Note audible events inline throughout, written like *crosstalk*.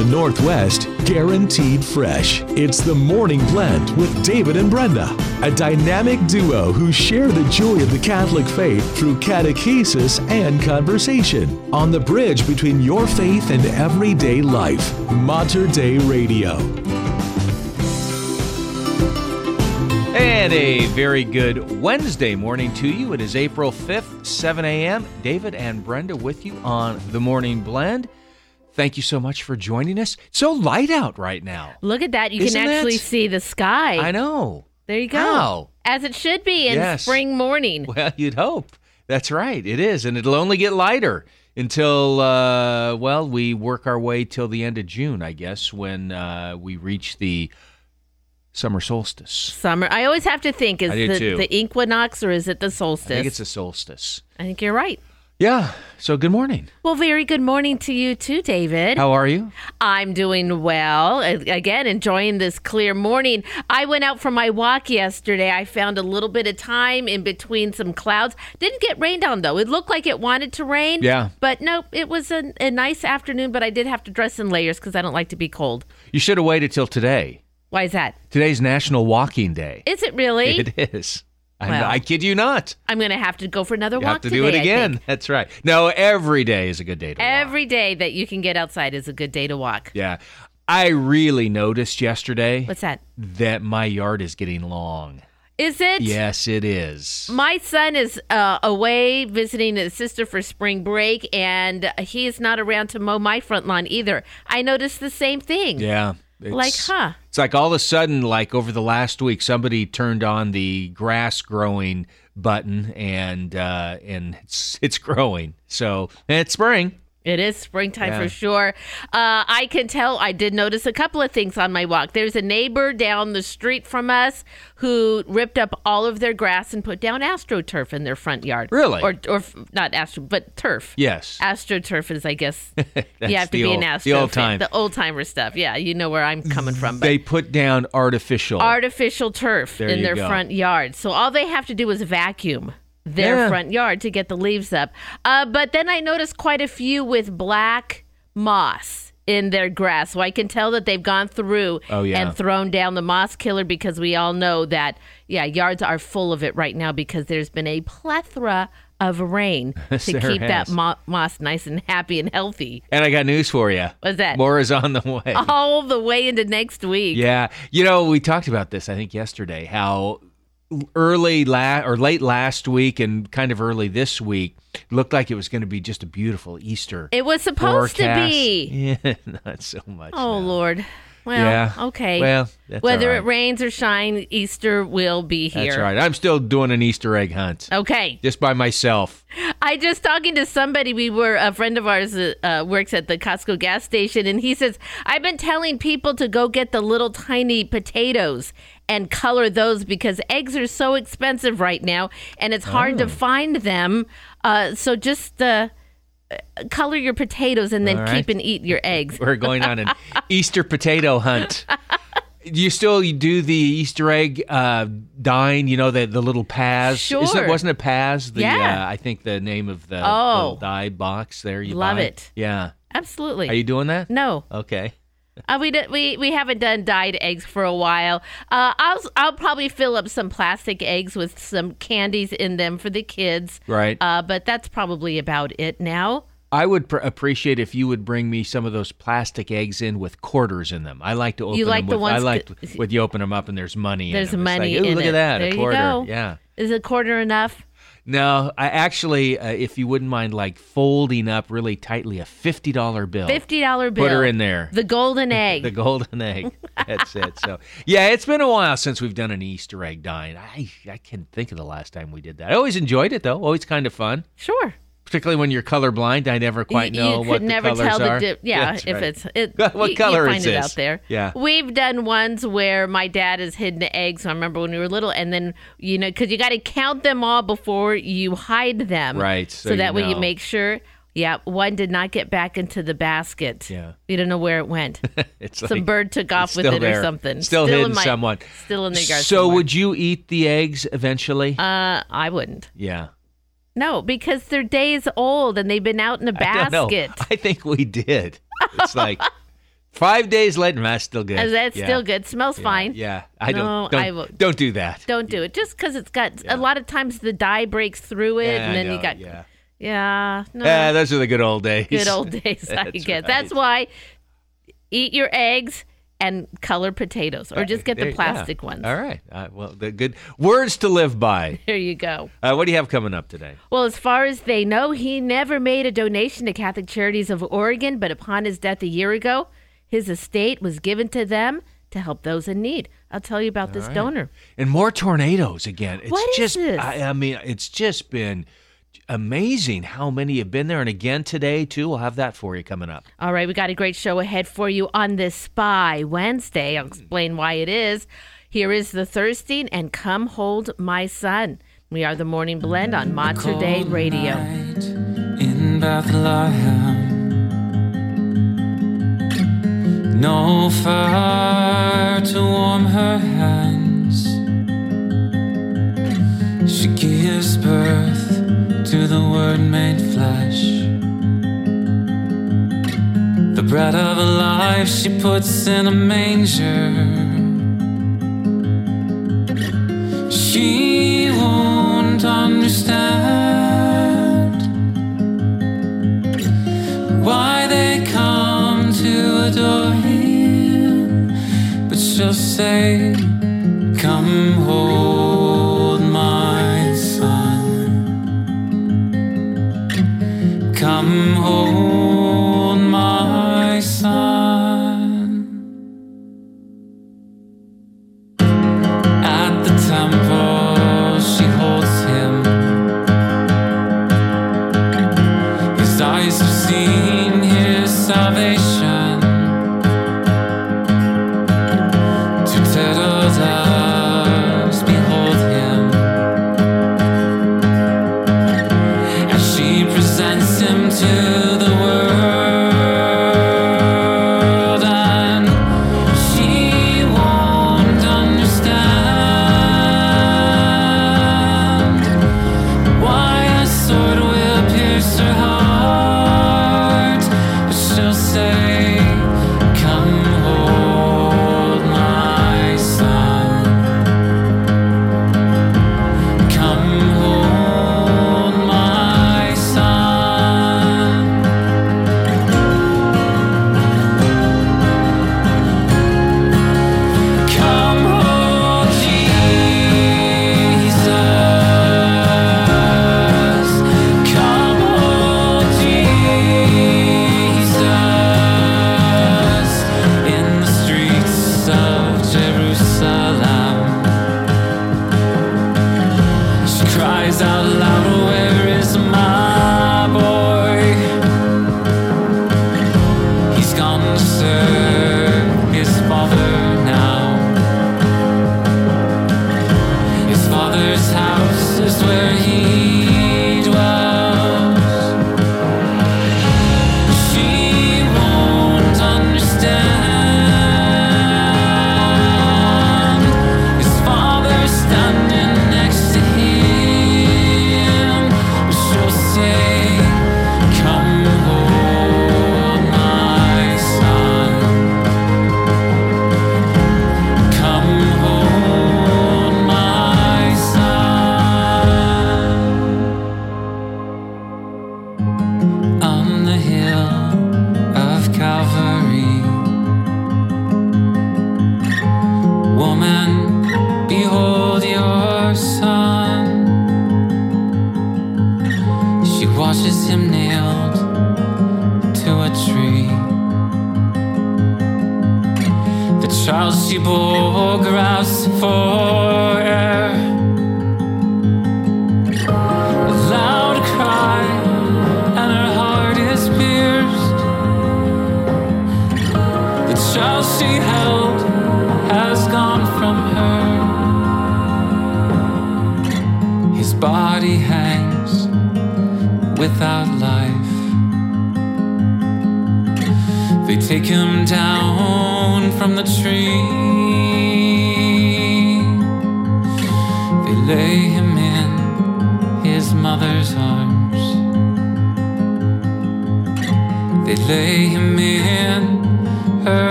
the Northwest, guaranteed fresh. It's the Morning Blend with David and Brenda, a dynamic duo who share the joy of the Catholic faith through catechesis and conversation on the bridge between your faith and everyday life. Mater Dei Radio. And a very good Wednesday morning to you. It is April 5th, 7 a.m. David and Brenda with you on the Morning Blend. Thank you so much for joining us. It's so light out right now. Look at that. You Isn't can actually it? see the sky. I know. There you go. How? As it should be in Yes. spring morning. Well, you'd hope. That's right. It is. And it'll only get lighter until, uh, well, we work our way till the end of June, I guess, when uh, we reach the summer solstice. Summer. I always have to think is I do the, the equinox or is it the solstice? I think it's a solstice. I think you're right. Yeah. So good morning. Well, very good morning to you too, David. How are you? I'm doing well. Again, enjoying this clear morning. I went out for my walk yesterday. I found a little bit of time in between some clouds. Didn't get rained on though. It looked like it wanted to rain. Yeah. But nope, it was a, a nice afternoon, but I did have to dress in layers because I don't like to be cold. You should have waited till today. Why is that? Today's National Walking Day. Is it really? It is. I, Well, I kid you not. I'm going to have to go for another You walk have to today. do it again. That's right. No, every day is a good day to walk. Every day that you can get outside is a good day to walk. Yeah. I really noticed yesterday What's that? that my yard is getting long. Is it? Yes, it is. My son is uh, away visiting his sister for spring break, and he is not around to mow my front lawn either. I noticed the same thing. Yeah. It's, Like, huh? It's like all of a sudden, like over the last week, somebody turned on the grass growing button, and uh, and it's it's growing. So and it's spring. It is springtime Yeah. for sure. Uh, I can tell. I did notice a couple of things on my walk. There's a neighbor down the street from us who ripped up all of their grass and put down astroturf in their front yard. Really? Or, or not astro, but turf. Yes. Astroturf is, I guess, *laughs* you have to be old, an astro the old fan, time. the old timer stuff. Yeah, you know where I'm coming from. They put down artificial. artificial turf There in their go. front yard. So all they have to do is vacuum their Yeah. front yard to get the leaves up. Uh, but then I noticed quite a few with black moss in their grass. So I can tell that they've gone through Oh, yeah. and thrown down the moss killer because we all know that, yeah, yards are full of it right now because there's been a plethora of rain *laughs* to keep that mo- moss nice and happy and healthy. and I got news for you. What's that? More is on the way. All the way into next week. Yeah, you know, we talked about this I think yesterday. How early la- or late last week and kind of early this week looked like it was going to be just a beautiful Easter. It was supposed forecast. to be. *laughs* Yeah, not so much. Oh now. Lord. Well, Yeah. okay. Well, that's whether it rains or shine, Easter will be here. That's right. I'm still doing an Easter egg hunt Okay. just by myself. I just talking to somebody. We were a friend of ours uh, uh, works at the Costco gas station, and he says I've been telling people to go get the little tiny potatoes and color those because eggs are so expensive right now, and it's hard Oh. to find them. Uh, so just uh, color your potatoes and then right. keep and eat your eggs. *laughs* We're going on an Easter potato hunt. *laughs* Do you still you do the Easter egg uh, dyeing? You know the the little Paas. Isn't Sure. it, wasn't it Paas? The, Yeah. Uh, I think the name of the Oh. little dye box there. You Love buy. it. Yeah. Absolutely. Are you doing that? no. Okay. Uh, we, we we haven't done dyed eggs for a while. Uh, I'll I'll probably fill up some plastic eggs with some candies in them for the kids. Right. Uh, but that's probably about it now. I would pr- appreciate if you would bring me some of those plastic eggs in with quarters in them. I like to open You like them the with, I like when you open them up and there's money. There's in them. It's money like, "Ooh, in look it. at that, There a you quarter. go. Yeah. Is a quarter enough? No, I actually, uh, if you wouldn't mind, like folding up really tightly a fifty dollar bill. Fifty dollar bill. Put her in there. The golden egg. *laughs* The golden egg. That's it. So yeah, it's been a while since we've done an Easter egg dyeing. I I can think of the last time we did that. I always enjoyed it though. Always kind of fun. sure. Particularly when you're colorblind, I never quite you, know you what could the never colors tell are. the dip. Yeah, That's if right. it's it. *laughs* What you, color you is find it out there. Yeah. we've done ones where my dad has hidden the eggs. I remember when we were little, and then you know because you got to count them all before you hide them. Right, So, so that you way you make sure. Yeah, one did not get back into the basket. Yeah. we don't know where it went. *laughs* It's Some like- bird took off with it there. or something. Still, in hidden my- someone. Still in the yard. So somewhere. would you eat the eggs eventually? Uh, I wouldn't. yeah. No, because they're days old and they've been out in a I basket. I think we did. It's like *laughs* Five days later, that's still good. Uh, That's Yeah. still good. Smells Yeah, fine. Yeah, I No, don't. Don't, I will- don't do that. Don't do it just because it's got Yeah. a lot of times the dye breaks through it, and then you got yeah. yeah, no, Yeah, those are the good old days. good old days. *laughs* I guess right. that's why eat your eggs and color potatoes, or just get the yeah. plastic ones. All right. Uh, well, the good words to live by. *laughs* There you go. Uh, what do you have coming up today? Well, as far as they know, he never made a donation to Catholic Charities of Oregon, but upon his death a year ago, his estate was given to them to help those in need. I'll tell you about this right. donor. And more tornadoes again. It's What is just this? I, I mean, it's just been amazing how many have been there and again today too. We'll have that for you coming up. All right, we got a great show ahead for you on this Spy Wednesday. I'll explain why it is. Here is the Thirsting and Come Hold My Son. We are the Morning Blend on Mater Dei Radio. night in Bethlehem. No fire to warm her hands. She gives birth to the Word made flesh. The bread of life she puts in a manger. She won't understand why they come to adore him, but she'll say, Come hold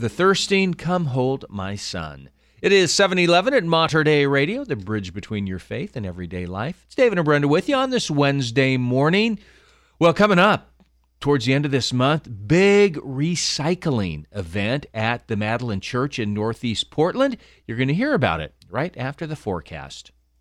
The Thirsting Come Hold My Son. It is 711 at Mater Dei Radio, the bridge between your faith and everyday life. It's David and Brenda with you on this Wednesday morning. Well, coming up towards the end of this month, big recycling event at the Madeleine Church in Northeast Portland. You're going to hear about it right after the forecast.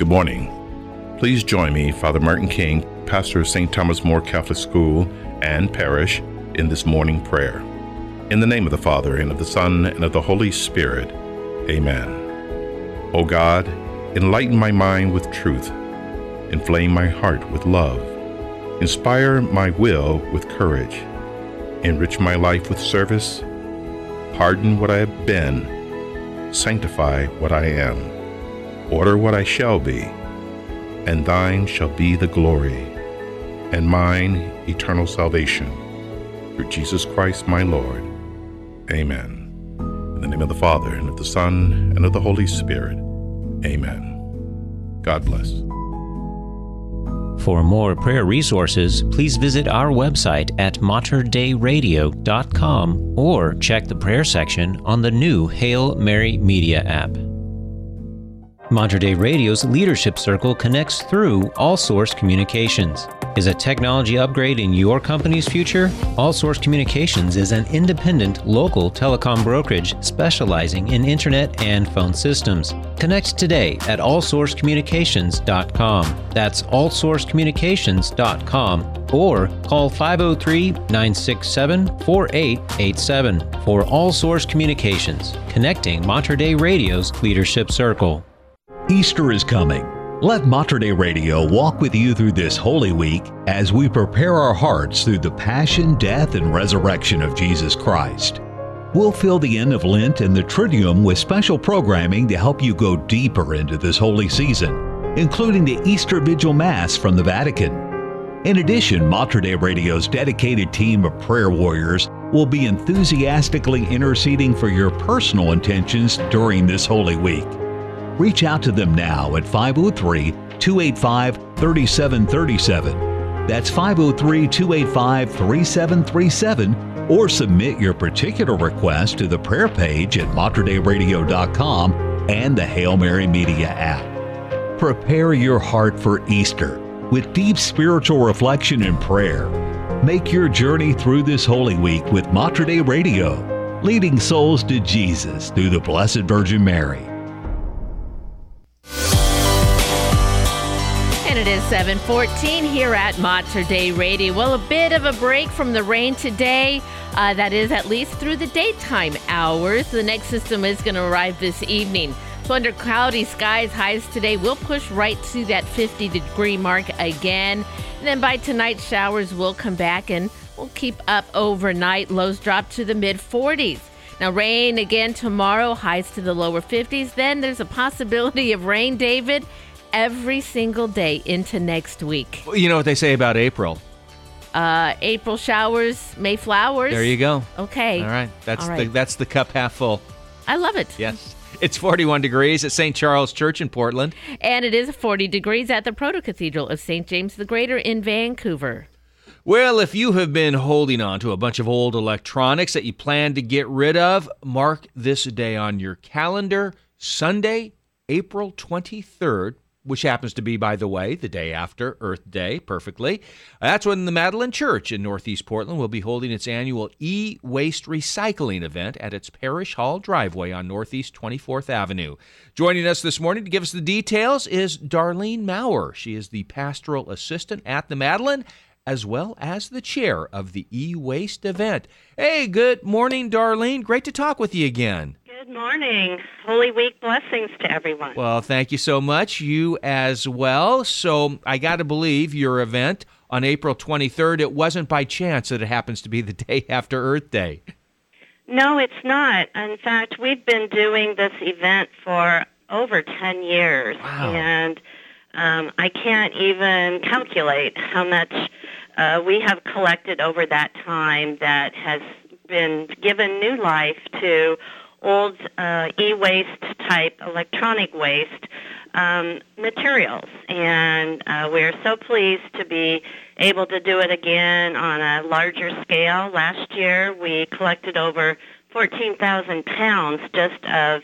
Good morning. Please join me, Father Martin King, pastor of St. Thomas More Catholic School and Parish, in this morning prayer. In the name of the Father, and of the Son, and of the Holy Spirit. Amen. O God, enlighten my mind with truth, inflame my heart with love, inspire my will with courage, enrich my life with service, pardon what I have been, sanctify what I am order what I shall be, and thine shall be the glory, and mine eternal salvation. Through Jesus Christ my Lord. Amen. In the name of the Father, and of the Son, and of the Holy Spirit. Amen. God bless. For more prayer resources, please visit our website at materdeiradio.com or check the prayer section on the new Hail Mary Media app. Mater Dei Radio's Leadership Circle connects through All Source Communications. Is a technology upgrade in your company's future? All Source Communications is an independent local telecom brokerage specializing in internet and phone systems. Connect today at allsourcecommunications.com. That's allsourcecommunications.com or call 503 967 4887 for All Source Communications, connecting Mater Dei Radio's Leadership Circle. Easter is coming. Let Mater Dei Radio walk with you through this Holy Week as we prepare our hearts through the passion, death, and resurrection of Jesus Christ. We'll fill the end of Lent and the Triduum with special programming to help you go deeper into this holy season, including the Easter Vigil Mass from the Vatican. In addition, Mater Dei Radio's dedicated team of prayer warriors will be enthusiastically interceding for your personal intentions during this Holy Week. Reach out to them now at 503 285 3737. That's 503 285 3737 or submit your particular request to the prayer page at materdeiradio.com and the Hail Mary Media app. Prepare your heart for Easter with deep spiritual reflection and prayer. Make your journey through this Holy Week with Mater Dei Radio, leading souls to Jesus through the Blessed Virgin Mary. It is 714 here at Mater Dei Radio. Well, a bit of a break from the rain today. Uh, that is at least through the daytime hours. The next system is going to arrive this evening. So under cloudy skies, highs today will push right to that 50 degree mark again. And then by tonight, showers will come back and will keep up overnight. Lows drop to the mid 40s. Now, rain again tomorrow, highs to the lower 50s. Then there's a possibility of rain, David, every single day into next week. You know what they say about April. Uh, April showers, May flowers. There you go. Okay. All right. That's All the that's the cup half full. I love it. Yes. It's 41 degrees at St. Charles Church in Portland. And it is 40 degrees at the Proto Cathedral of St. James the Greater in Vancouver. Well, if you have been holding on to a bunch of old electronics that you plan to get rid of, mark this day on your calendar Sunday, April 23rd, which happens to be, by the way, the day after Earth Day, perfectly. That's when the Madeleine Church in Northeast Portland will be holding its annual e waste recycling event at its Parish Hall driveway on Northeast 24th Avenue. Joining us this morning to give us the details is Darlene Maurer. She is the pastoral assistant at the Madeleine, as well as the chair of the e waste event. Hey, good morning, Darlene. Great to talk with you again. Good morning. Holy Week blessings to everyone. Well, thank you so much. You as well. So I got to believe your event on April 23rd, it wasn't by chance that it happens to be the *laughs* day after Earth Day. No, it's not. In fact, we've been doing this event for over 10 years. Wow. And um, I can't even calculate how much uh, we have collected over that time that has been given new life to old uh, e-waste type electronic waste um, materials. And uh, we're so pleased to be able to do it again on a larger scale. Last year we collected over 14,000 pounds just of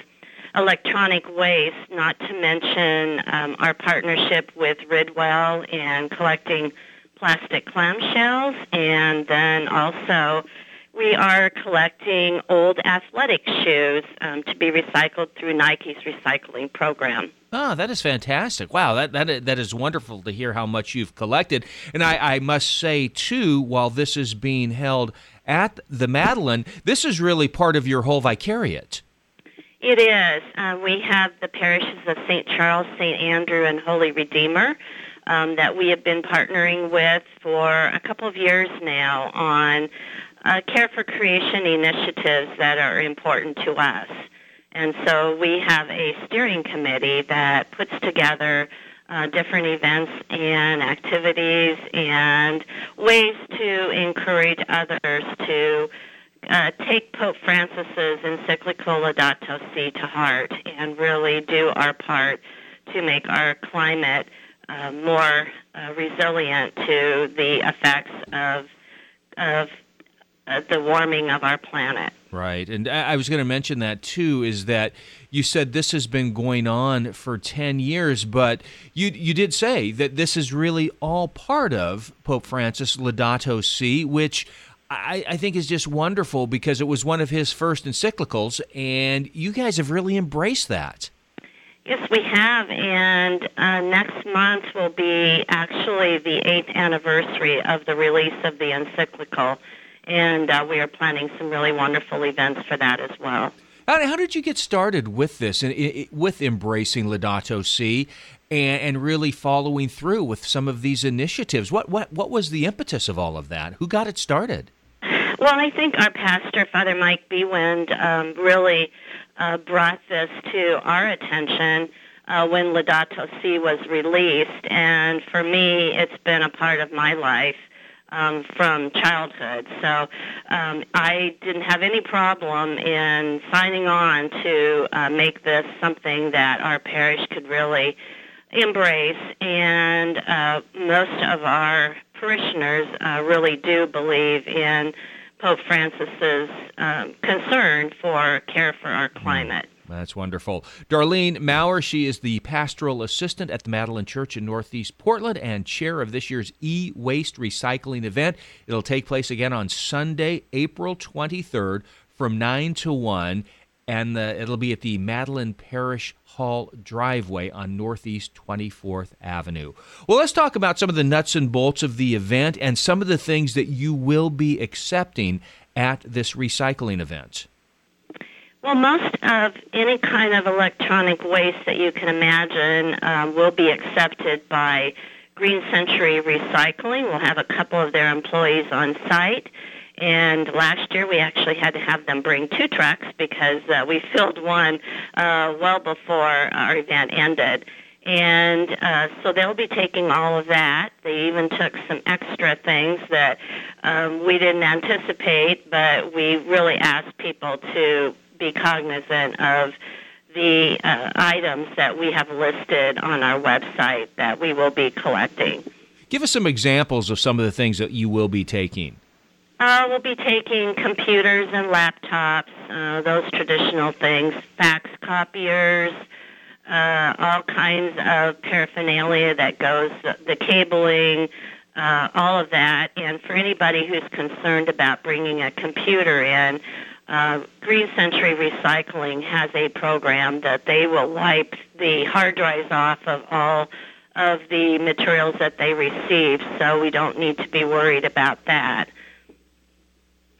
electronic waste, not to mention um, our partnership with Ridwell and collecting plastic clamshells, and then also we are collecting old athletic shoes um, to be recycled through Nike's recycling program. Oh, that is fantastic! Wow, that that that is wonderful to hear how much you've collected. And I, I must say too, while this is being held at the Magdalene, this is really part of your whole vicariate. It is. Uh, we have the parishes of St. Charles, St. Andrew, and Holy Redeemer um, that we have been partnering with for a couple of years now on uh, care for creation initiatives that are important to us. And so we have a steering committee that puts together uh, different events and activities and ways to encourage others to uh, take Pope Francis's encyclical Laudato Si to heart and really do our part to make our climate uh, more uh, resilient to the effects of of the warming of our planet. Right. And I was going to mention that too is that you said this has been going on for 10 years, but you you did say that this is really all part of Pope Francis Laudato Si, which I, I think is just wonderful because it was one of his first encyclicals, and you guys have really embraced that. Yes, we have, and uh, next month will be actually the eighth anniversary of the release of the encyclical, and uh, we are planning some really wonderful events for that as well. How, how did you get started with this and with embracing Laudato Si and, and really following through with some of these initiatives? What what what was the impetus of all of that? Who got it started? Well, I think our pastor, Father Mike Bewind, um, really uh, brought this to our attention uh, when Laudato Si was released, and for me, it's been a part of my life um, from childhood. So um, I didn't have any problem in signing on to uh, make this something that our parish could really embrace, and uh, most of our parishioners uh, really do believe in Pope Francis's um, concern for care for our climate. That's wonderful. Darlene Maurer, she is the pastoral assistant at the Madeleine Church in Northeast Portland and chair of this year's e waste recycling event. It'll take place again on Sunday, April 23rd from 9 to 1 and the, it'll be at the Madeleine Parish Hall driveway on Northeast 24th Avenue. Well, let's talk about some of the nuts and bolts of the event and some of the things that you will be accepting at this recycling event. Well, most of any kind of electronic waste that you can imagine uh, will be accepted by Green Century Recycling. We'll have a couple of their employees on site and last year we actually had to have them bring two trucks because uh, we filled one uh, well before our event ended. And uh, so they'll be taking all of that. They even took some extra things that um, we didn't anticipate, but we really asked people to be cognizant of the uh, items that we have listed on our website that we will be collecting. Give us some examples of some of the things that you will be taking. Uh, we'll be taking computers and laptops, uh, those traditional things, fax copiers, uh, all kinds of paraphernalia that goes, the cabling, uh, all of that. And for anybody who's concerned about bringing a computer in, uh, Green Century Recycling has a program that they will wipe the hard drives off of all of the materials that they receive, so we don't need to be worried about that.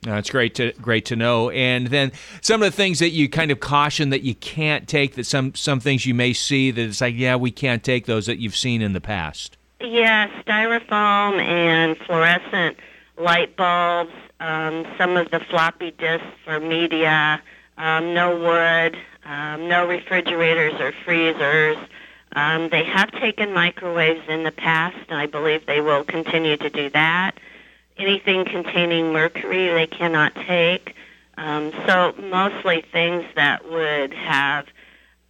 That's great to great to know. And then some of the things that you kind of caution that you can't take. That some some things you may see that it's like, yeah, we can't take those that you've seen in the past. Yeah, styrofoam and fluorescent light bulbs. Um, some of the floppy disks for media. Um, no wood. Um, no refrigerators or freezers. Um, they have taken microwaves in the past, and I believe they will continue to do that anything containing mercury they cannot take. Um, so mostly things that would have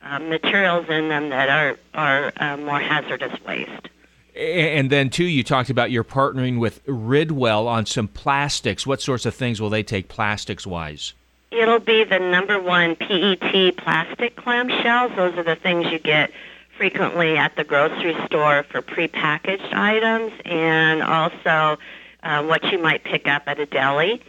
uh, materials in them that are are uh, more hazardous waste. And then too, you talked about you're partnering with Ridwell on some plastics. What sorts of things will they take plastics wise? It'll be the number one PET plastic clamshells. Those are the things you get frequently at the grocery store for prepackaged items, and also uh, what you might pick up at a deli.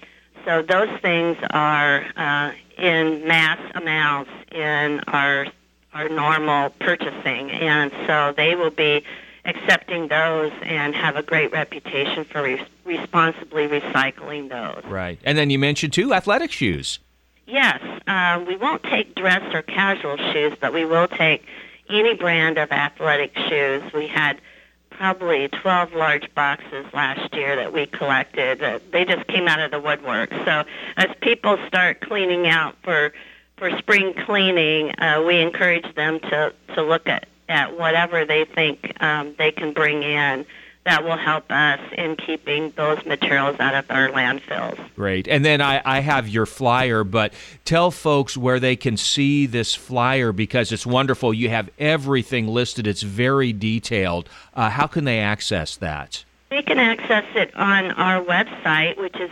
So those things are uh, in mass amounts in our our normal purchasing, and so they will be accepting those and have a great reputation for re- responsibly recycling those. Right, and then you mentioned too athletic shoes. Yes, uh, we won't take dress or casual shoes, but we will take any brand of athletic shoes. We had probably 12 large boxes last year that we collected. Uh, they just came out of the woodwork. So as people start cleaning out for for spring cleaning, uh, we encourage them to to look at at whatever they think um, they can bring in that will help us in keeping those materials out of our landfills. Great. And then I, I have your flyer, but tell folks where they can see this flyer because it's wonderful. You have everything listed, it's very detailed. Uh, how can they access that? They can access it on our website, which is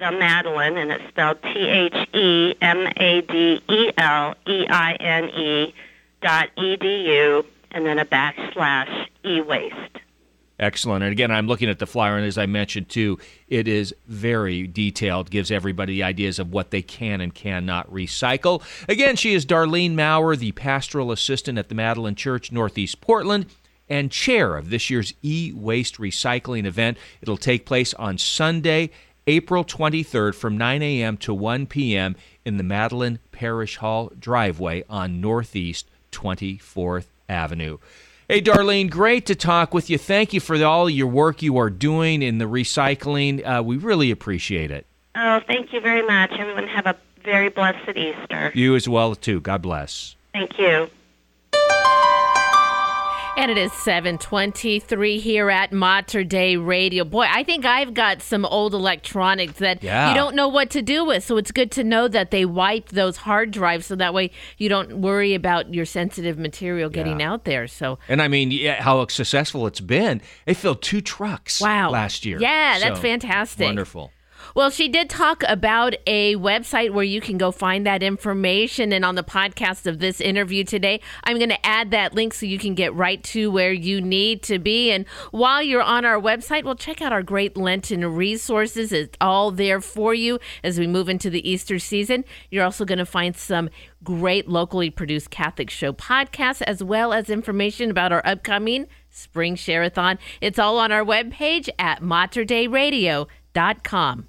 www.themadeleine, and it's spelled T H E M A D E L E I N E dot edu and then a backslash e-waste. Excellent. And again, I'm looking at the flyer, and as I mentioned too, it is very detailed, gives everybody ideas of what they can and cannot recycle. Again, she is Darlene Maurer, the pastoral assistant at the Madeleine Church, Northeast Portland, and chair of this year's e waste recycling event. It'll take place on Sunday, April 23rd from 9 a.m. to 1 p.m. in the Madeleine Parish Hall driveway on Northeast 24th Avenue. Hey, Darlene, great to talk with you. Thank you for all your work you are doing in the recycling. Uh, we really appreciate it. Oh, thank you very much. Everyone have a very blessed Easter. You as well, too. God bless. Thank you. And it is 723 here at Mater Dei Radio. Boy, I think I've got some old electronics that yeah. you don't know what to do with. So it's good to know that they wipe those hard drives so that way you don't worry about your sensitive material getting Yeah. out there. So And I mean, yeah, how successful it's been. They filled two trucks Wow. last year. Yeah, that's fantastic. Wonderful. Well, she did talk about a website where you can go find that information. And on the podcast of this interview today, I'm going to add that link so you can get right to where you need to be. And while you're on our website, well, check out our great Lenten resources. It's all there for you as we move into the Easter season. You're also going to find some great locally produced Catholic show podcasts, as well as information about our upcoming Spring Share-a-thon. It's all on our webpage at materdeiradio.com.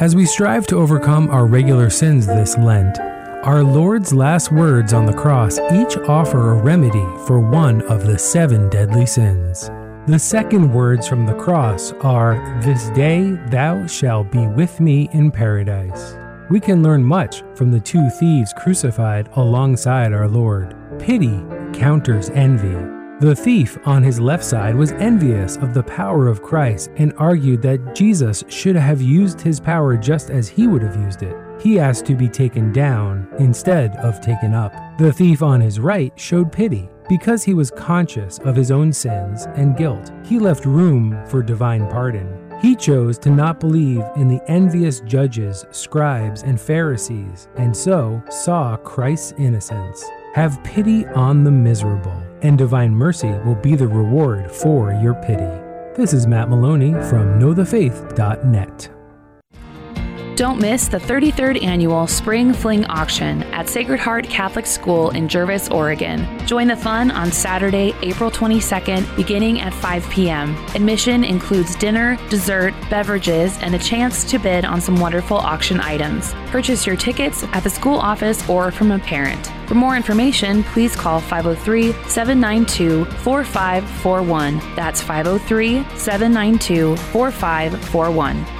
As we strive to overcome our regular sins this Lent, our Lord's last words on the cross each offer a remedy for one of the seven deadly sins. The second words from the cross are, This day thou shalt be with me in paradise. we can learn much from the two thieves crucified alongside our Lord. Pity counters envy. The thief on his left side was envious of the power of Christ and argued that Jesus should have used his power just as he would have used it. He asked to be taken down instead of taken up. The thief on his right showed pity. Because he was conscious of his own sins and guilt, he left room for divine pardon. He chose to not believe in the envious judges, scribes, and Pharisees, and so saw Christ's innocence. Have pity on the miserable, and divine mercy will be the reward for your pity. This is Matt Maloney from knowthefaith.net. Don't miss the 33rd annual Spring Fling Auction at Sacred Heart Catholic School in Gervais, Oregon. Join the fun on Saturday, April 22nd, beginning at 5 p.m. Admission includes dinner, dessert, beverages, and a chance to bid on some wonderful auction items. Purchase your tickets at the school office or from a parent. For more information, please call 503 792 4541. That's 503 792 4541.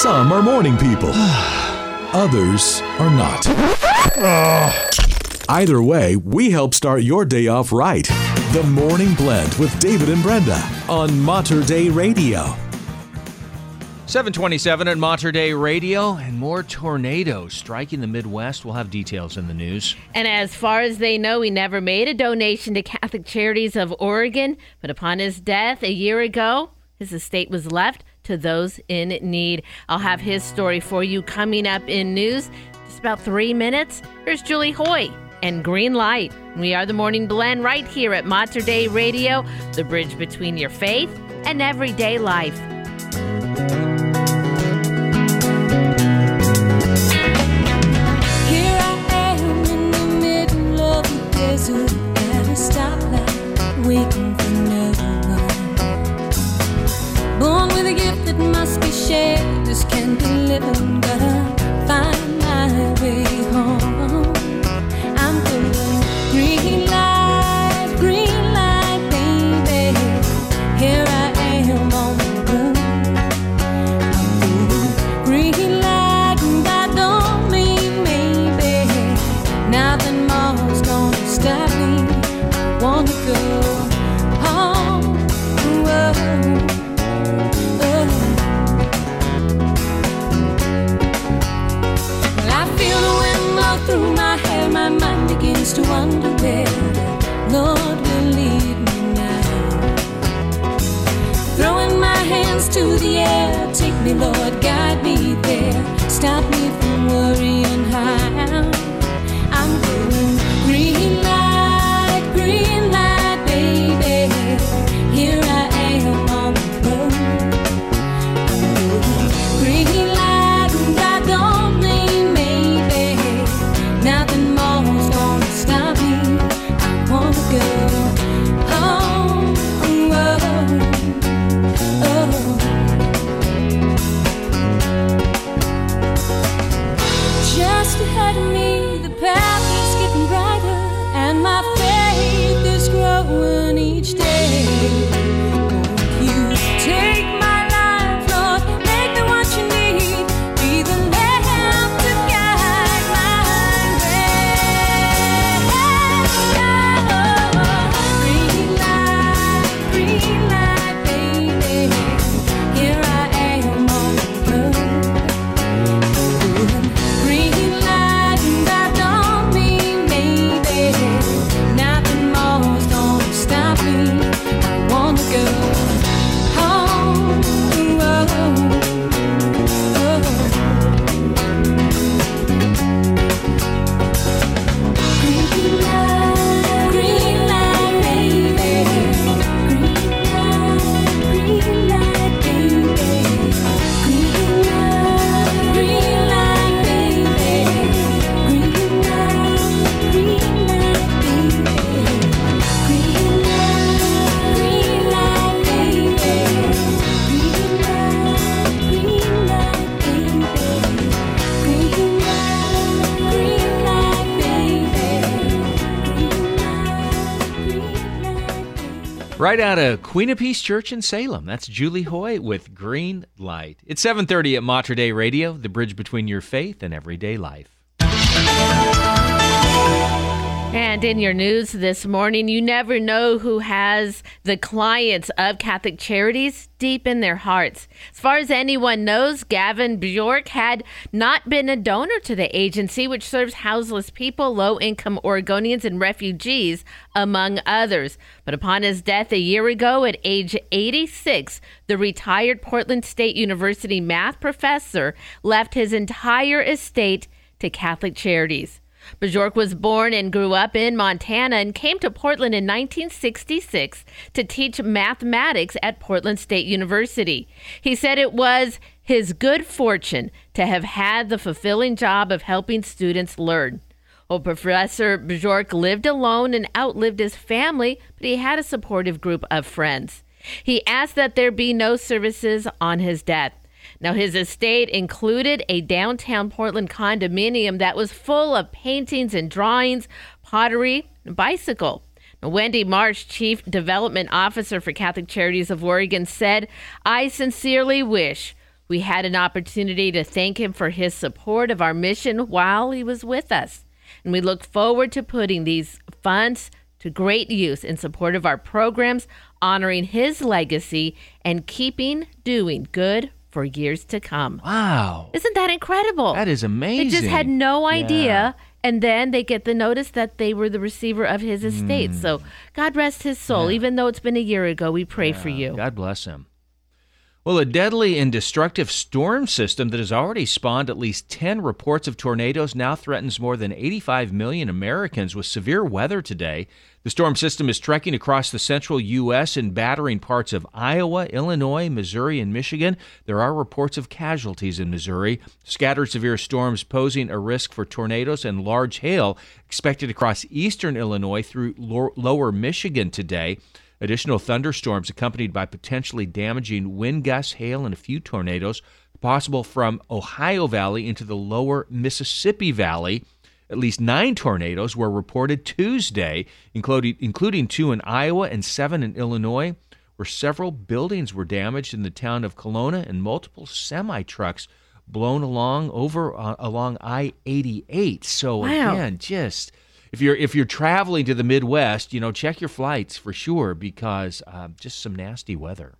Some are morning people, *sighs* others are not. *sighs* Either way, we help start your day off right. The Morning Blend with David and Brenda on Mater Dei Radio. 727 at Mater Dei Radio and more tornadoes striking the Midwest. We'll have details in the news. And as far as they know, he never made a donation to Catholic Charities of Oregon, but upon his death a year ago, his estate was left to those in need. I'll have his story for you coming up in news. Just about three minutes. Here's Julie Hoy and Green Light. We are the Morning Blend right here at Mater Dei Radio, the bridge between your faith and everyday life. Here I am in the middle of the desert at a stoplight, a gift that must be shared, this can't be living, gotta through my hair. My mind begins to wonder where Lord will lead me now. Throwing my hands to the air, take me, Lord, guide me there. Stop me Right out of Queen of Peace Church in Salem. That's Julie Hoy with Green Light. It's 7:30 at Mater Dei Radio, the bridge between your faith and everyday life. And in your news this morning, you never know who has the clients of Catholic Charities deep in their hearts. As far as anyone knows, Gavin Bjork had not been a donor to the agency, which serves houseless people, low income Oregonians, and refugees, among others. But upon his death a year ago at age 86, the retired Portland State University math professor left his entire estate to Catholic Charities. Bajork was born and grew up in Montana and came to Portland in 1966 to teach mathematics at Portland State University. He said it was his good fortune to have had the fulfilling job of helping students learn. Well, Professor Bajork lived alone and outlived his family, but he had a supportive group of friends. He asked that there be no services on his death. Now, his estate included a downtown Portland condominium that was full of paintings and drawings, pottery, and bicycle. Wendy Marsh, Chief Development Officer for Catholic Charities of Oregon, said, I sincerely wish we had an opportunity to thank him for his support of our mission while he was with us. And we look forward to putting these funds to great use in support of our programs, honoring his legacy, and keeping doing good for years to come. Wow. Isn't that incredible? That is amazing. They just had no idea. Yeah. And then they get the notice that they were the receiver of his estate. Mm. So God rest his soul. Even though it's been a year ago, we pray for you. God bless him. Well, a deadly and destructive storm system that has already spawned at least 10 reports of tornadoes now threatens more than 85 million Americans with severe weather today. The storm system is trekking across the central U.S. and battering parts of Iowa, Illinois, Missouri, and Michigan. There are reports of casualties in Missouri. Scattered severe storms posing a risk for tornadoes and large hail expected across eastern Illinois through lower Michigan today. Additional thunderstorms accompanied by potentially damaging wind gusts, hail, and a few tornadoes possible from Ohio Valley into the lower Mississippi Valley. At least nine tornadoes were reported Tuesday, including, including two in Iowa and seven in Illinois, where several buildings were damaged in the town of Kelowna and multiple semi trucks blown along over uh, along I-88. So Wow. again, just if you're if you're traveling to the Midwest, you know, check your flights for sure because uh, just some nasty weather.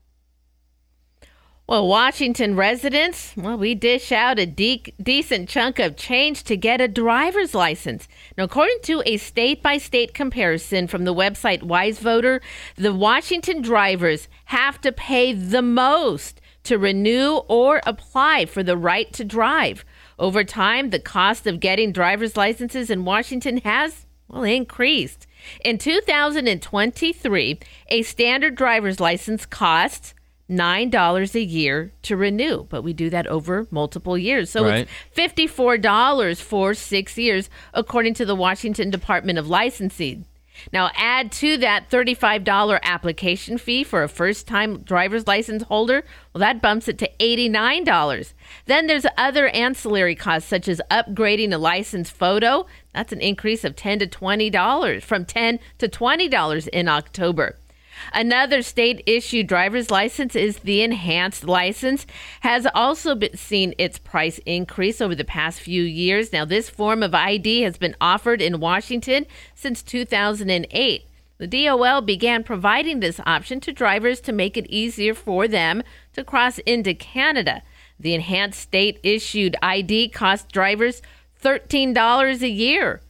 Well, Washington residents, well, we dish out a de- decent chunk of change to get a driver's license. Now, according to a state by state comparison from the website Wise Voter, the Washington drivers have to pay the most to renew or apply for the right to drive. Over time, the cost of getting driver's licenses in Washington has, well, increased. In 2023, a standard driver's license costs $9 a year to renew, but we do that over multiple years. So Right. it's $54 for six years, according to the Washington Department of Licensing. Now, add to that $35 application fee for a first time driver's license holder. Well, that bumps it to $89. Then there's other ancillary costs, such as upgrading a license photo. That's an increase of 10 to $20, from 10 to $20 in October. Another state issued driver's license is the enhanced license, has also been seen its price increase over the past few years. Now, this form of ID has been offered in Washington since 2008. The DOL began providing this option to drivers to make it easier for them to cross into Canada. The enhanced state issued ID costs drivers $13 a year.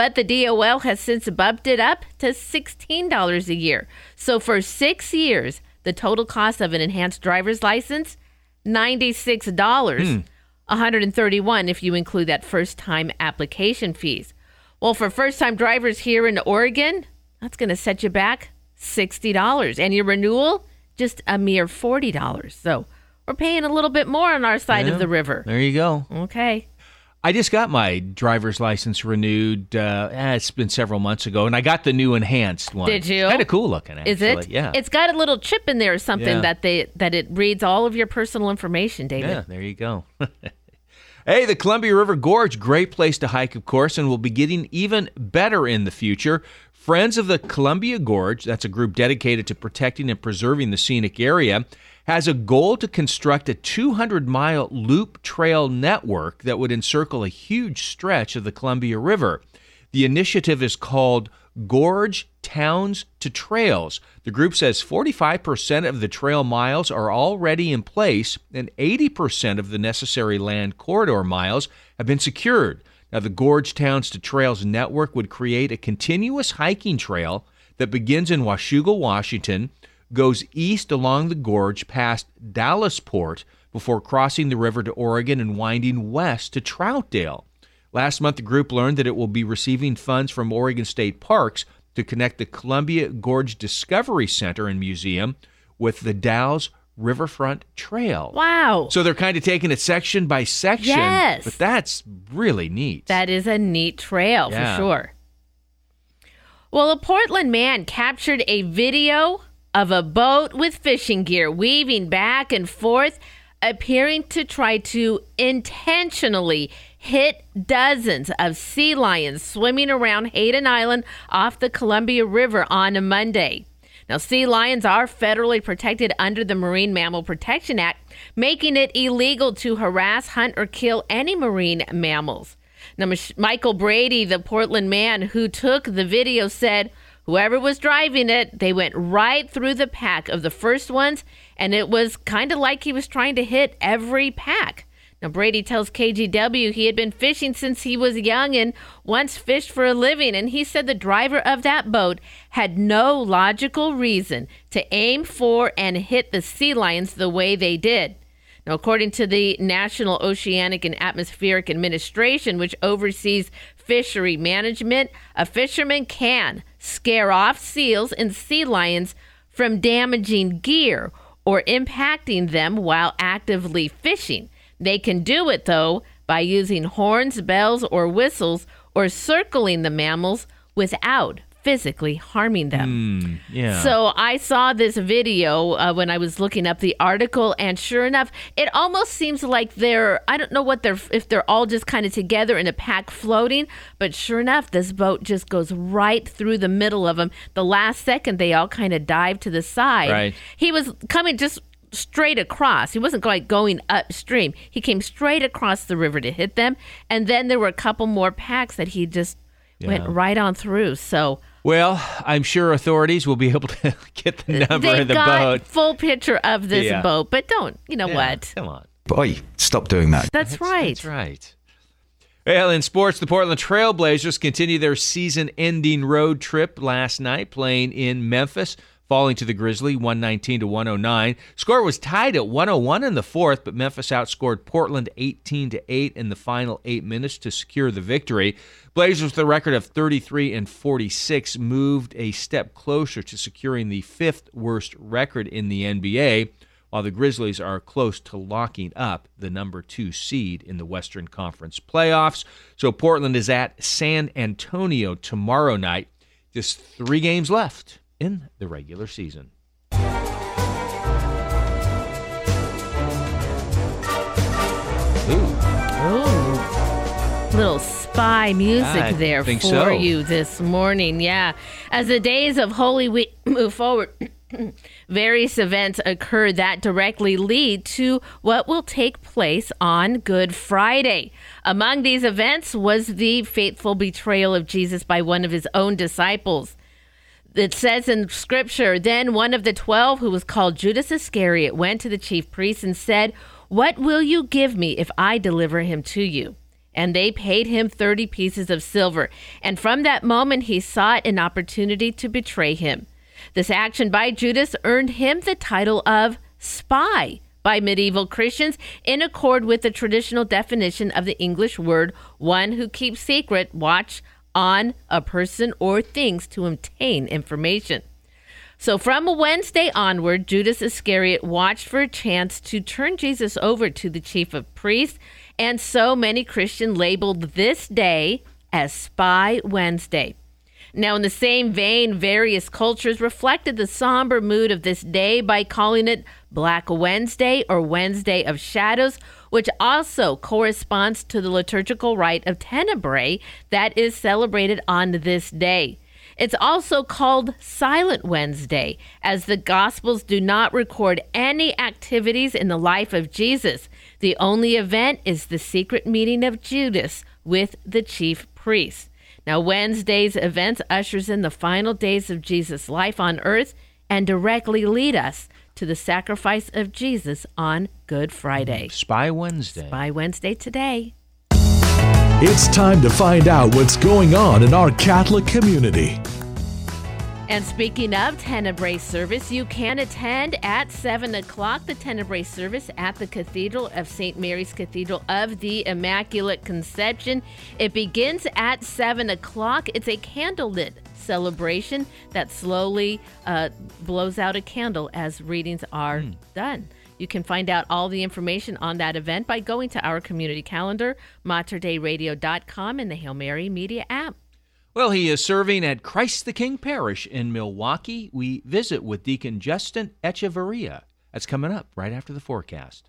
But the DOL has since bumped it up to $16 a year. So for six years, the total cost of an enhanced driver's license, $96. 131 hmm. if you include that first time application fees. Well, for first time drivers here in Oregon, that's going to set you back $60. And your renewal, just a mere $40. So we're paying a little bit more on our side Yeah, of the river. There you go. Okay. I just got my driver's license renewed. Uh, eh, it's been several months ago, and I got the new enhanced one. Did you? Kind of cool looking. Actually. Is it? Yeah. It's got a little chip in there or something Yeah. that they that it reads all of your personal information, David. Yeah, there you go. *laughs* hey, the Columbia River Gorge, great place to hike, of course, and will be getting even better in the future. Friends of the Columbia Gorge, that's a group dedicated to protecting and preserving the scenic area, has a goal to construct a 200 mile loop trail network that would encircle a huge stretch of the Columbia River. The initiative is called Gorge Towns to Trails. The group says 45% of the trail miles are already in place and 80% of the necessary land corridor miles have been secured. Now, the Gorge Towns to Trails network would create a continuous hiking trail that begins in Washougal, Washington, goes east along the gorge past Dallesport before crossing the river to Oregon and winding west to Troutdale. Last month, the group learned that it will be receiving funds from Oregon State Parks to connect the Columbia Gorge Discovery Center and Museum with the Dalles Riverfront Trail. Wow. So they're kind of taking it section by section. Yes. But that's really neat. That is a neat trail Yeah. for sure. Well, a Portland man captured a video of a boat with fishing gear weaving back and forth, appearing to try to intentionally hit dozens of sea lions swimming around Hayden Island off the Columbia River on a Monday. Now, sea lions are federally protected under the Marine Mammal Protection Act, making it illegal to harass, hunt, or kill any marine mammals. Now, Michael Brady, the Portland man who took the video, said whoever was driving it, they went right through the pack of the first ones, and it was kind of like he was trying to hit every pack. Now, Brady tells KGW he had been fishing since he was young and once fished for a living. And he said the driver of that boat had no logical reason to aim for and hit the sea lions the way they did. Now, according to the National Oceanic and Atmospheric Administration, which oversees fishery management, a fisherman can scare off seals and sea lions from damaging gear or impacting them while actively fishing. They can do it, though, by using horns, bells, or whistles, or circling the mammals without physically harming them. yeah. So I saw this video uh, when I was looking up the article, and sure enough, it almost seems like they're, I don't know what they're, if they're all just kind of together in a pack floating, but sure enough, this boat just goes right through the middle of them. The last second, they all kind of dive to the side. Right. He was coming just straight across. He wasn't like going upstream. He came straight across the river to hit them, and then there were a couple more packs that he just went right on through. So Well, I'm sure authorities will be able to *laughs* get the number They've of the got boat. full picture of this Yeah. boat, but don't you know Yeah, what? Come on. Boy, stop doing that. That's, right. That's right. Well, in sports, the Portland Trailblazers continue their season ending road trip last night, playing in Memphis, falling to the Grizzly 119 to 109. Score was tied at 101 in the fourth, but Memphis outscored Portland 18 to 8 in the final eight minutes to secure the victory. Blazers, with a record of 33 and 46, moved a step closer to securing the fifth worst record in the NBA while the Grizzlies are close to locking up the number two seed in the Western Conference playoffs. So Portland is at San Antonio tomorrow night. Just three games left in the regular season. Ooh. Little spy music I there for so. you this morning. Yeah. As the days of Holy Week *coughs* move forward, *coughs* various events occur that directly lead to what will take place on Good Friday. Among these events was the fateful betrayal of Jesus by one of his own disciples. It says in scripture, then one of the twelve, who was called Judas Iscariot, went to the chief priests and said, What will you give me if I deliver him to you? And they paid him 30 pieces of silver. And from that moment, he sought an opportunity to betray him. This action by Judas earned him the title of spy by medieval Christians in accord with the traditional definition of the English word one who keeps secret, watch on a person or things to obtain information. So from Wednesday onward, Judas Iscariot watched for a chance to turn Jesus over to the chief of priests, and so many Christians labeled this day as Spy Wednesday. Now, in the same vein, various cultures reflected the somber mood of this day by calling it Black Wednesday or Wednesday of Shadows, which also corresponds to the liturgical rite of Tenebrae that is celebrated on this day. It's also called Silent Wednesday, as the Gospels do not record any activities in the life of Jesus. The only event is the secret meeting of Judas with the chief priests. Now, Wednesday's events ushers in the final days of Jesus' life on earth and directly lead us to the sacrifice of Jesus on Good Friday. Mm, Spy Wednesday. Spy Wednesday today. It's time to find out what's going on in our Catholic community. And speaking of Tenebrae service, you can attend at 7 o'clock the Tenebrae service at the Cathedral of St. Mary's Cathedral of the Immaculate Conception. It begins at 7 o'clock. It's a candlelit celebration that slowly uh, blows out a candle as readings are done. You can find out all the information on that event by going to our community calendar, materdeiradio.com, and the Hail Mary Media app. Well, he is serving at Christ the King Parish in Milwaukie. We visit with Deacon Justin Echeverria. That's coming up right after the forecast.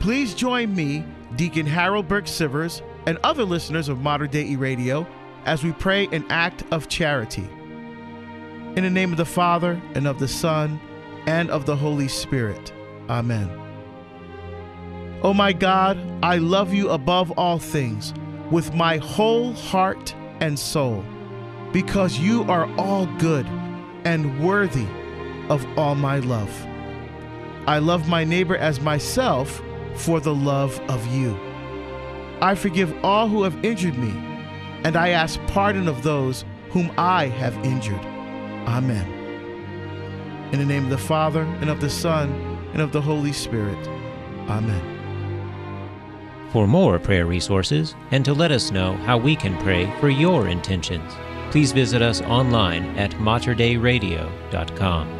Please join me, Deacon Harold Burke Sivers, and other listeners of Mater Dei Radio as we pray an act of charity. In the name of the Father, and of the Son, and of the Holy Spirit. Amen. Oh my God, I love you above all things with my whole heart and soul, because you are all good and worthy of all my love. I love my neighbor as myself for the love of you. I forgive all who have injured me, and I ask pardon of those whom I have injured. Amen. In the name of the Father, and of the Son, and of the Holy Spirit. Amen. For more prayer resources and to let us know how we can pray for your intentions, please visit us online at materdeiradio.com.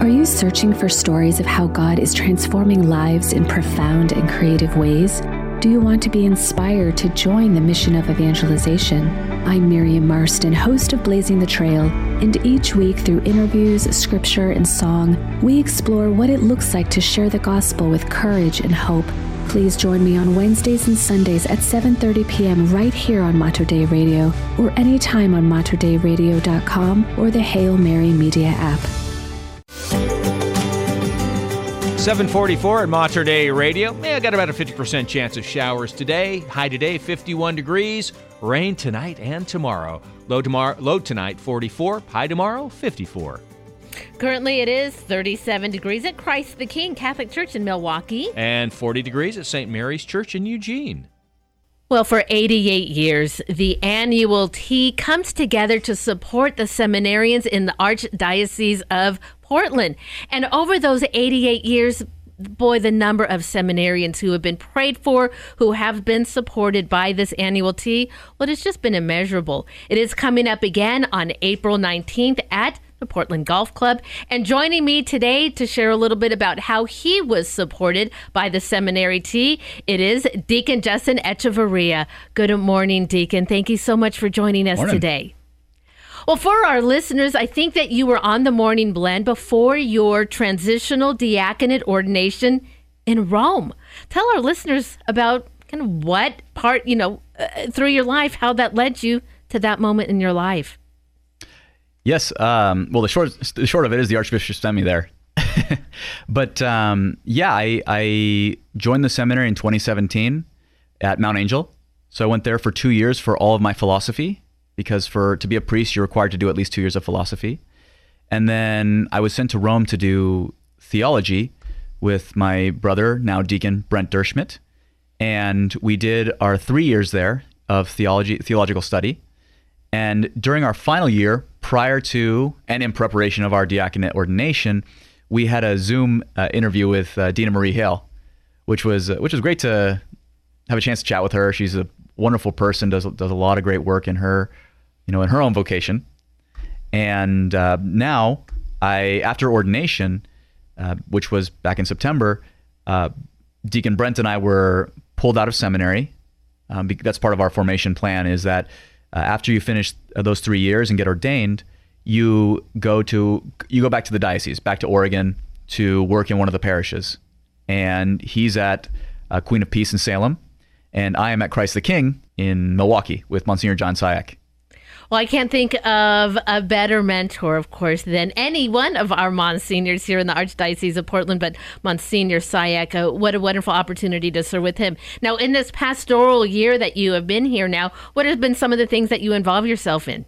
Are you searching for stories of how God is transforming lives in profound and creative ways? Do you want to be inspired to join the mission of evangelization? I'm Miriam Marston, host of Blazing the Trail, and each week through interviews, scripture, and song, we explore what it looks like to share the gospel with courage and hope. Please join me on Wednesdays and Sundays at 7:30 p.m. right here on Mater Dei Radio, or anytime on materdeiradio.com or the Hail Mary Media app. 744 at Mater Dei Radio. Yeah, I got about a 50% chance of showers today. High today, 51 degrees. Rain tonight and tomorrow. Low tomorrow, low tonight, 44. High tomorrow, 54. Currently, it is 37 degrees at Christ the King Catholic Church in Milwaukie. And 40 degrees at St. Mary's Church in Eugene. Well, for 88 years, the annual tea comes together to support the seminarians in the Archdiocese of Portland. And over those 88 years, boy, the number of seminarians who have been prayed for, who have been supported by this annual tea, well, it's just been immeasurable. It is coming up again on April 19th at the Portland Golf Club. And joining me today to share a little bit about how he was supported by the seminary tea, it is Deacon Justin Echevarria. Good morning, Deacon. Thank you so much for joining us Morning. today. Well, for our listeners, I think that you were on the morning blend before your transitional diaconate ordination in Rome. Tell our listeners about kind of what part, you know, uh, through your life, how that led you to that moment in your life. Yes. Um, well, the short the short of it is the Archbishop sent me there. *laughs* but um, yeah, I, I joined the seminary in 2017 at Mount Angel, So I went there for two years for all of my philosophy, because for to be a priest, you're required to do at least two years of philosophy. And then I was sent to Rome to do theology with my brother, now Deacon Brent Derschmidt. And we did our three years there of theology, theological study. And during our final year, prior to and in preparation of our diaconate ordination, we had a Zoom uh, interview with uh, Dina Marie Hale, which was uh, which was great to have a chance to chat with her. She's a wonderful person, does does a lot of great work in her, you know, in her own vocation. And uh, now, I after ordination, uh, which was back in September, uh, Deacon Brent and I were pulled out of seminary. Um, that's part of our formation plan. Is that uh, after you finish uh, those three years and get ordained, you go to you go back to the diocese, back to Oregon to work in one of the parishes. And he's at uh, Queen of Peace in Salem, and I am at Christ the King in Milwaukie with Monsignor John Cihak. Well, I can't think of a better mentor, of course, than any one of our monsignors here in the Archdiocese of Portland, but Monsignor Cihak. Uh, what a wonderful opportunity to serve with him. Now, in this pastoral year that you have been here now, what have been some of the things that you involve yourself in?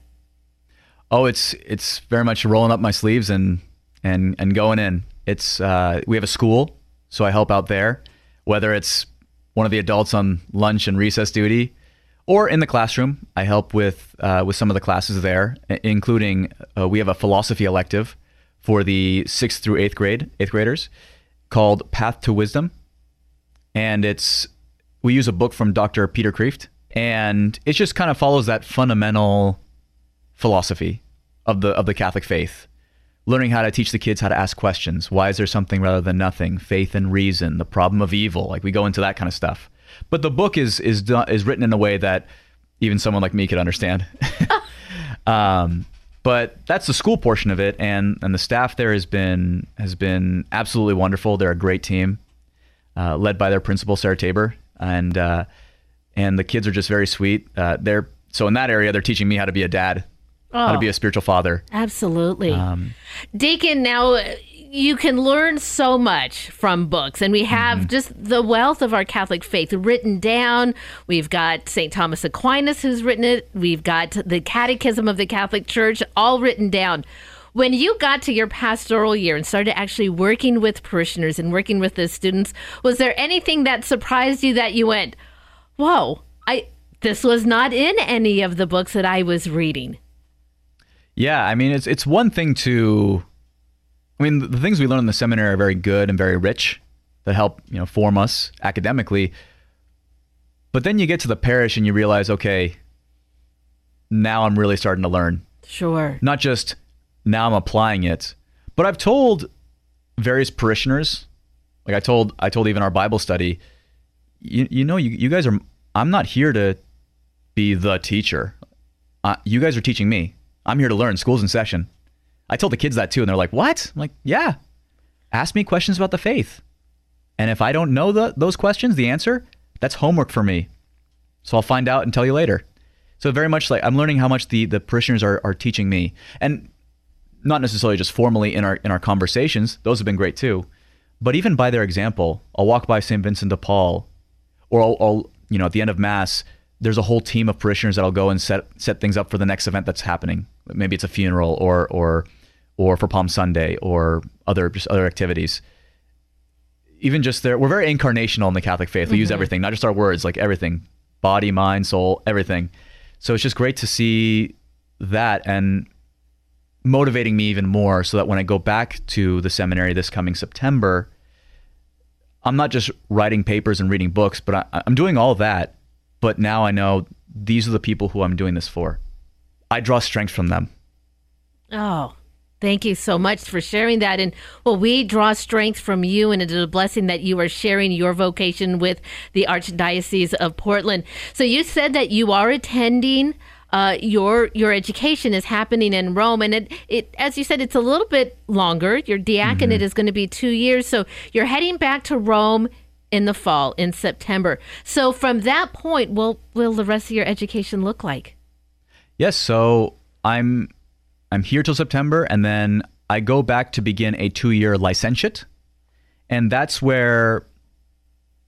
Oh, it's it's very much rolling up my sleeves and and and going in. It's uh, we have a school, so I help out there, whether it's one of the adults on lunch and recess duty, or in the classroom. I help with uh, with some of the classes there, including uh, we have a philosophy elective for the sixth through eighth grade eighth graders called Path to Wisdom, and it's we use a book from Dr. Peter Kreeft, and it just kind of follows that fundamental philosophy of the of the Catholic faith. Learning how to teach the kids how to ask questions. Why is there something rather than nothing? Faith and reason. The problem of evil. Like we go into that kind of stuff. But the book is is is written in a way that even someone like me could understand. *laughs* um, but that's the school portion of it, and and the staff there has been has been absolutely wonderful. They're a great team, uh, led by their principal Sarah Tabor, and uh, and the kids are just very sweet. Uh, they're so in that area, they're teaching me how to be a dad, how to Oh. be a spiritual father. Absolutely. Um, Deacon, now you can learn so much from books, and we have Mm-hmm. just the wealth of our Catholic faith written down. We've got St. Thomas Aquinas who's written it, we've got the Catechism of the Catholic Church, all written down. When you got to your pastoral year and started actually working with parishioners and working with the students, was there anything that surprised you that you went, "Whoa, I this was not in any of the books that I was reading"? Yeah, I mean, it's it's one thing to, I mean, the, things we learn in the seminary are very good and very rich, that help you know form us academically. But then you get to the parish and you realize, okay, now I'm really starting to learn. Sure. Not just now I'm applying it, but I've told various parishioners, like I told I told even our Bible study, you you know you you guys are I'm not here to be the teacher. Uh, you guys are teaching me. I'm here to learn. School's in session. I told the kids that too, and they're like, "What?" I'm like, "Yeah, ask me questions about the faith, and if I don't know the, those questions, the answer, that's homework for me. So I'll find out and tell you later." So very much like I'm learning how much the the parishioners are are teaching me, and not necessarily just formally in our in our conversations. Those have been great too, but even by their example, I'll walk by St. Vincent de Paul, or I'll, I'll you know at the end of mass, there's a whole team of parishioners that'll go and set set things up for the next event that's happening. Maybe it's a funeral or or or for Palm Sunday or other just other activities. Even just there, we're very incarnational in the Catholic faith. We use Mhm. everything, not just our words, like everything, body, mind, soul, everything. So it's just great to see that and motivating me even more so that when I go back to the seminary this coming September, I'm not just writing papers and reading books, but I, I'm doing all that. But now I know these are the people who I'm doing this for. I draw strength from them. Oh, thank you so much for sharing that. And well, we draw strength from you, and it is a blessing that you are sharing your vocation with the Archdiocese of Portland. So you said that you are attending. Uh, your your education is happening in Rome, and it, it as you said, it's a little bit longer. Your diaconate Mhm. is going to be two years, so you're heading back to Rome in the fall in September. So from that point, what will the rest of your education look like? Yes, so I'm I'm here till September, and then I go back to begin a two-year licentiate, and that's where.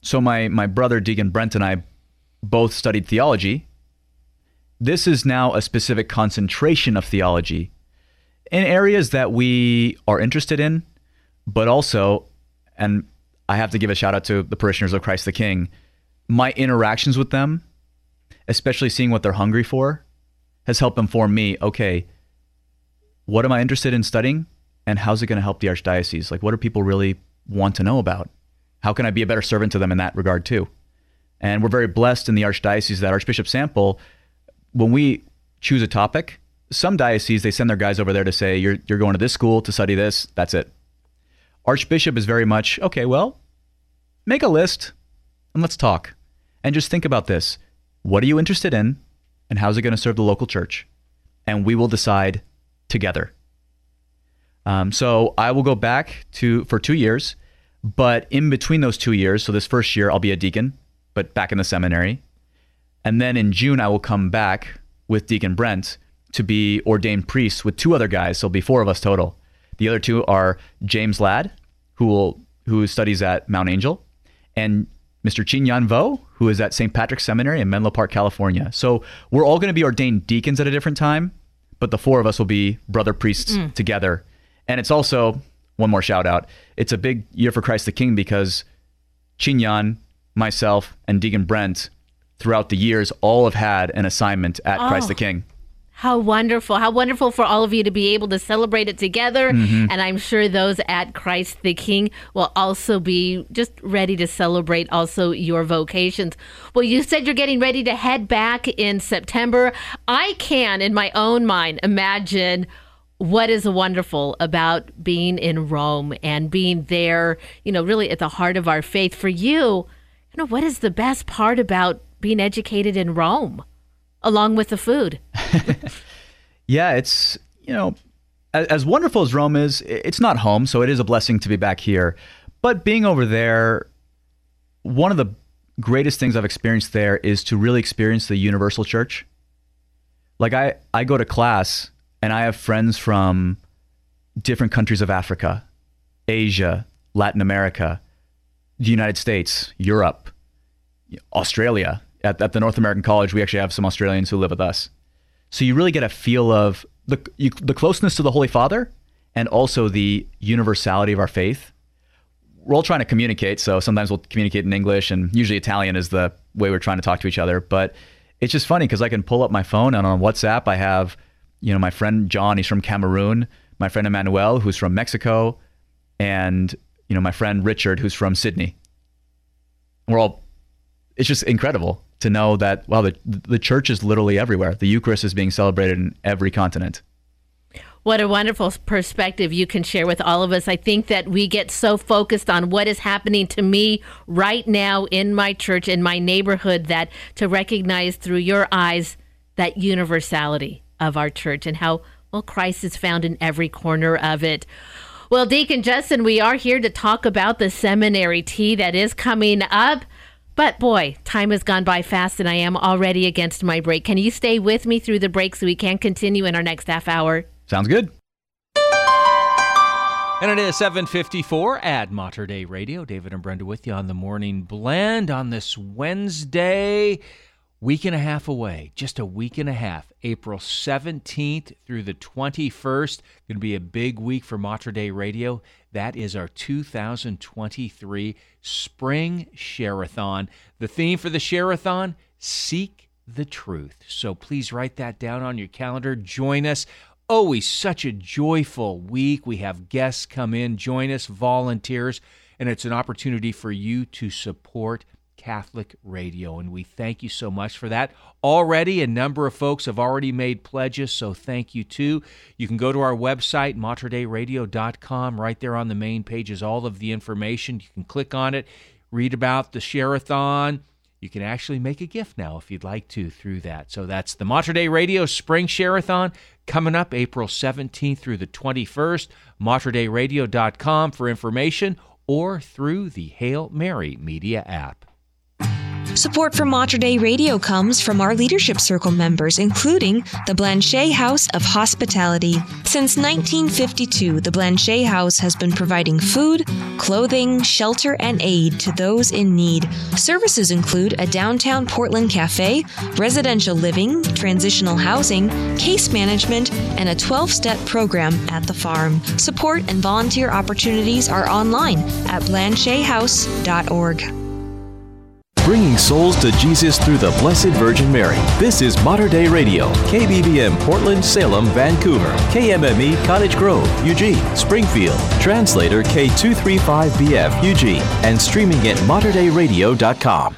So my my brother Deacon Brent and I both studied theology. This is now a specific concentration of theology in areas that we are interested in, but also, and I have to give a shout out to the parishioners of Christ the King, my interactions with them, especially seeing what they're hungry for, has helped inform me okay, what am I interested in studying? And how's it going to help the Archdiocese? Like, what do people really want to know about? How can I be a better servant to them in that regard, too? And we're very blessed in the Archdiocese that Archbishop Sample, when we choose a topic, some dioceses, they send their guys over there to say, you're, you're going to this school to study this. That's it. Archbishop is very much, okay, well, make a list and let's talk. And just think about this. What are you interested in? And how's it going to serve the local church? And we will decide together. Um, so I will go back to for two years, but in between those two years, so this first year I'll be a deacon, but back in the seminary, and then in June I will come back with Deacon Brent to be ordained priest with two other guys. So it'll be four of us total. The other two are James Ladd, who will who studies at Mount Angel, and Mr. Chin Yan Vo, who is at St. Patrick's Seminary in Menlo Park, California. So we're all going to be ordained deacons at a different time, but the four of us will be brother priests Mm. together. And it's also one more shout out. It's a big year for Christ the King because Chin Yan, myself, and Deacon Brent, throughout the years, all have had an assignment at Christ Oh. the King. How wonderful. How wonderful for all of you to be able to celebrate it together. Mhm. And I'm sure those at Christ the King will also be just ready to celebrate also your vocations. Well, you said you're getting ready to head back in September. I can, in my own mind, imagine what is wonderful about being in Rome and being there, you know, really at the heart of our faith. For you, you know, what is the best part about being educated in Rome, along with the food? *laughs* Yeah, it's, you know, as, as wonderful as Rome is, it's not home, so it is a blessing to be back here. But being over there, one of the greatest things I've experienced there is to really experience the universal church. Like I, I go to class and I have friends from different countries of Africa, Asia, Latin America, the United States, Europe, Australia. At, at the North American College, we actually have some Australians who live with us. So you really get a feel of the you, the closeness to the Holy Father and also the universality of our faith. We're all trying to communicate, so sometimes we'll communicate in English, and usually Italian is the way we're trying to talk to each other. But it's just funny because I can pull up my phone and on WhatsApp I have, you know, my friend John, he's from Cameroon, my friend Emmanuel, who's from Mexico, and you know, my friend Richard, who's from Sydney. We're all it's just incredible to know that wow the the church is literally everywhere. The Eucharist is being celebrated in every continent. What a wonderful perspective you can share with all of us. I think that we get so focused on what is happening to me right now in my church, in my neighborhood, that to recognize through your eyes that universality of our church and how, well, Christ is found in every corner of it. Well, Deacon Justin, we are here to talk about the seminary tea that is coming up. But boy, time has gone by fast and I am already against my break. Can you stay with me through the break so we can continue in our next half hour? Sounds good. And it is 754 at Mater Dei Radio. David and Brenda with you on the morning blend on this Wednesday, week and a half away, just a week and a half, April 17th through the 21st. Going to be a big week for Mater Dei Radio. That is our 2023 Spring Share-a-thon. The theme for the Share-a-thon, Seek the Truth. So please write that down on your calendar. Join us always such a joyful week. We have guests come in, join us, volunteers, and it's an opportunity for you to support Catholic radio. And we thank you so much for that. Already, a number of folks have already made pledges, so thank you too. You can go to our website, materdeiradio.com. Right there on the main page is all of the information. You can click on it, read about the share-a-thon. You can actually make a gift now if you'd like to through that. So that's the Mater Dei Radio Spring Share-a-thon coming up April 17th through the 21st. MaterDeiRadio.com for information or through the Hail Mary Media app. Support for Mater Dei Radio comes from our Leadership Circle members, including the Blanchet House of Hospitality. Since 1952, the Blanchet House has been providing food, clothing, shelter, and aid to those in need. Services include a downtown Portland cafe, residential living, transitional housing, case management, and a 12 step program at the farm. Support and volunteer opportunities are online at blanchethouse.org. Bringing souls to Jesus through the Blessed Virgin Mary. This is Mater Dei Radio, KBVM Portland, Salem, Vancouver, KMME Cottage Grove, Eugene, Springfield, translator K235BF Eugene, and streaming at materdeiradio.com.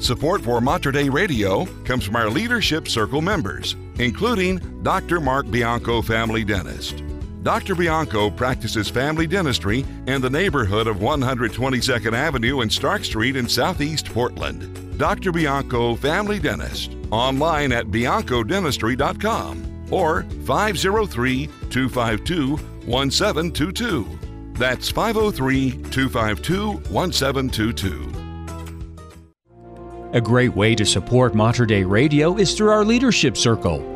Support for Mater Dei Radio comes from our Leadership Circle members, including Dr. Mark Bianco, family dentist. Dr. Bianco practices family dentistry in the neighborhood of 122nd Avenue and Stark Street in Southeast Portland. Dr. Bianco, family dentist, online at biancodentistry.com or 503 252 1722. That's 503 252 1722. A great way to support Mater Dei Radio is through our Leadership Circle.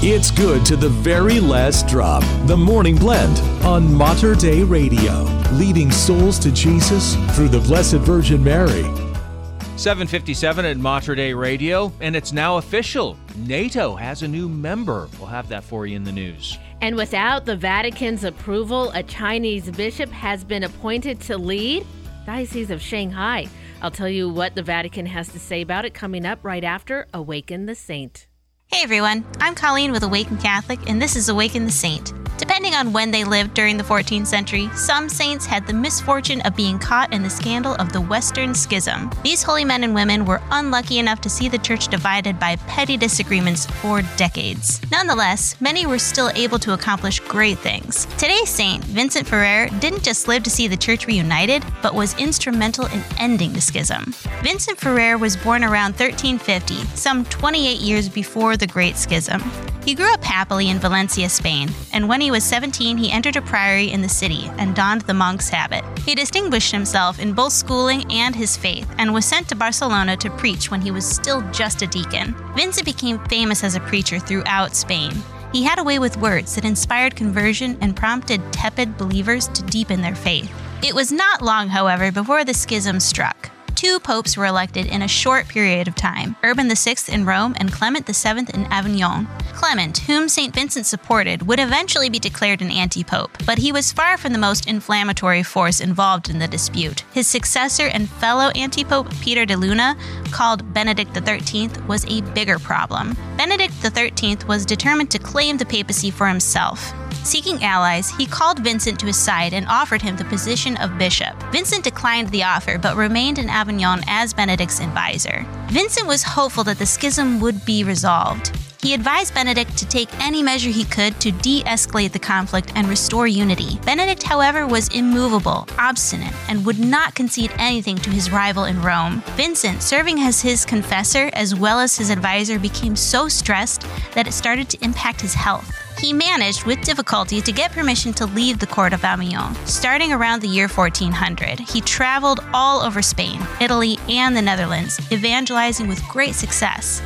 It's good to the very last drop. The Morning Blend on Mater Dei Radio, leading souls to Jesus through the Blessed Virgin Mary. 757 at Mater Dei Radio, and it's now official. NATO has a new member. We'll have that for you in the news. And without the Vatican's approval, a Chinese bishop has been appointed to lead Diocese of Shanghai. I'll tell you what the Vatican has to say about it coming up right after Awaken the Saint. Hey everyone, I'm Colleen with Awaken Catholic, and this is Awaken the Saint. Depending on when they lived during the 14th century, some saints had the misfortune of being caught in the scandal of the Western Schism. These holy men and women were unlucky enough to see the church divided by petty disagreements for decades. Nonetheless, many were still able to accomplish great things. Today's saint, Vincent Ferrer, didn't just live to see the church reunited, but was instrumental in ending the schism. Vincent Ferrer was born around 1350, some 28 years before the Great Schism. He grew up happily in Valencia, Spain, and when he was 17, he entered a priory in the city and donned the monk's habit. He distinguished himself in both schooling and his faith and was sent to Barcelona to preach when he was still just a deacon. Vincent became famous as a preacher throughout Spain. He had a way with words that inspired conversion and prompted tepid believers to deepen their faith. It was not long, however, before the schism struck two popes were elected in a short period of time Urban VI in Rome and Clement VII in Avignon. Clement, whom St. Vincent supported, would eventually be declared an anti pope, but he was far from the most inflammatory force involved in the dispute. His successor and fellow anti pope, Peter de Luna, called Benedict XIII, was a bigger problem. Benedict XIII was determined to claim the papacy for himself. Seeking allies, he called Vincent to his side and offered him the position of bishop. Vincent declined the offer but remained in Avignon as Benedict's advisor. Vincent was hopeful that the schism would be resolved. He advised Benedict to take any measure he could to de escalate the conflict and restore unity. Benedict, however, was immovable, obstinate, and would not concede anything to his rival in Rome. Vincent, serving as his confessor as well as his advisor, became so stressed that it started to impact his health. He managed, with difficulty, to get permission to leave the court of Avignon. Starting around the year 1400, he traveled all over Spain, Italy, and the Netherlands, evangelizing with great success.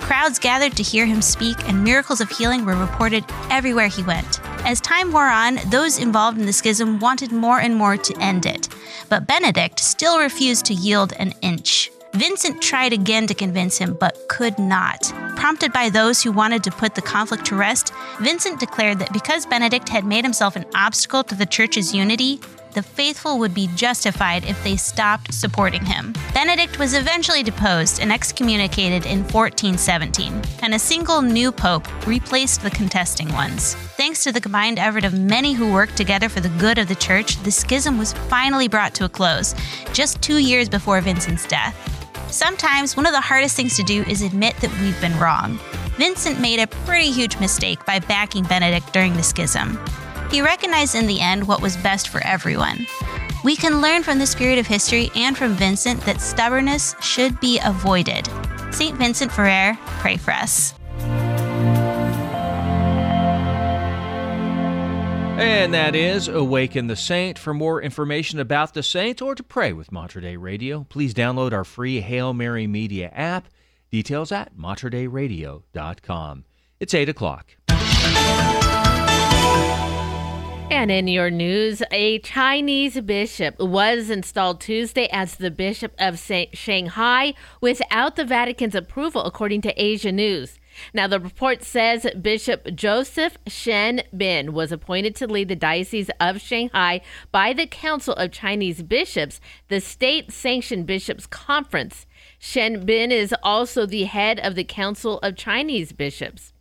Crowds gathered to hear him speak, and miracles of healing were reported everywhere he went. As time wore on, those involved in the schism wanted more and more to end it, but Benedict still refused to yield an inch. Vincent tried again to convince him, but could not. Prompted by those who wanted to put the conflict to rest, Vincent declared that because Benedict had made himself an obstacle to the church's unity, the faithful would be justified if they stopped supporting him. Benedict was eventually deposed and excommunicated in 1417, and a single new pope replaced the contesting ones. Thanks to the combined effort of many who worked together for the good of the church, the schism was finally brought to a close, just two years before Vincent's death. Sometimes one of the hardest things to do is admit that we've been wrong. Vincent made a pretty huge mistake by backing Benedict during the schism. He recognized in the end what was best for everyone. We can learn from this period of history and from Vincent that stubbornness should be avoided. St. Vincent Ferrer, pray for us. And that is Awaken the Saint. For more information about the saint or to pray with Mater Dei Radio, please download our free Hail Mary Media app. Details at materdeiradio.com. It's 8 o'clock. And in your news, a Chinese bishop was installed Tuesday as the Bishop of Shanghai without the Vatican's approval, according to Asia News. Now, the report says Bishop Joseph Shen Bin was appointed to lead the Diocese of Shanghai by the Council of Chinese Bishops, the state sanctioned bishops' conference. Shen Bin is also the head of the Council of Chinese Bishops.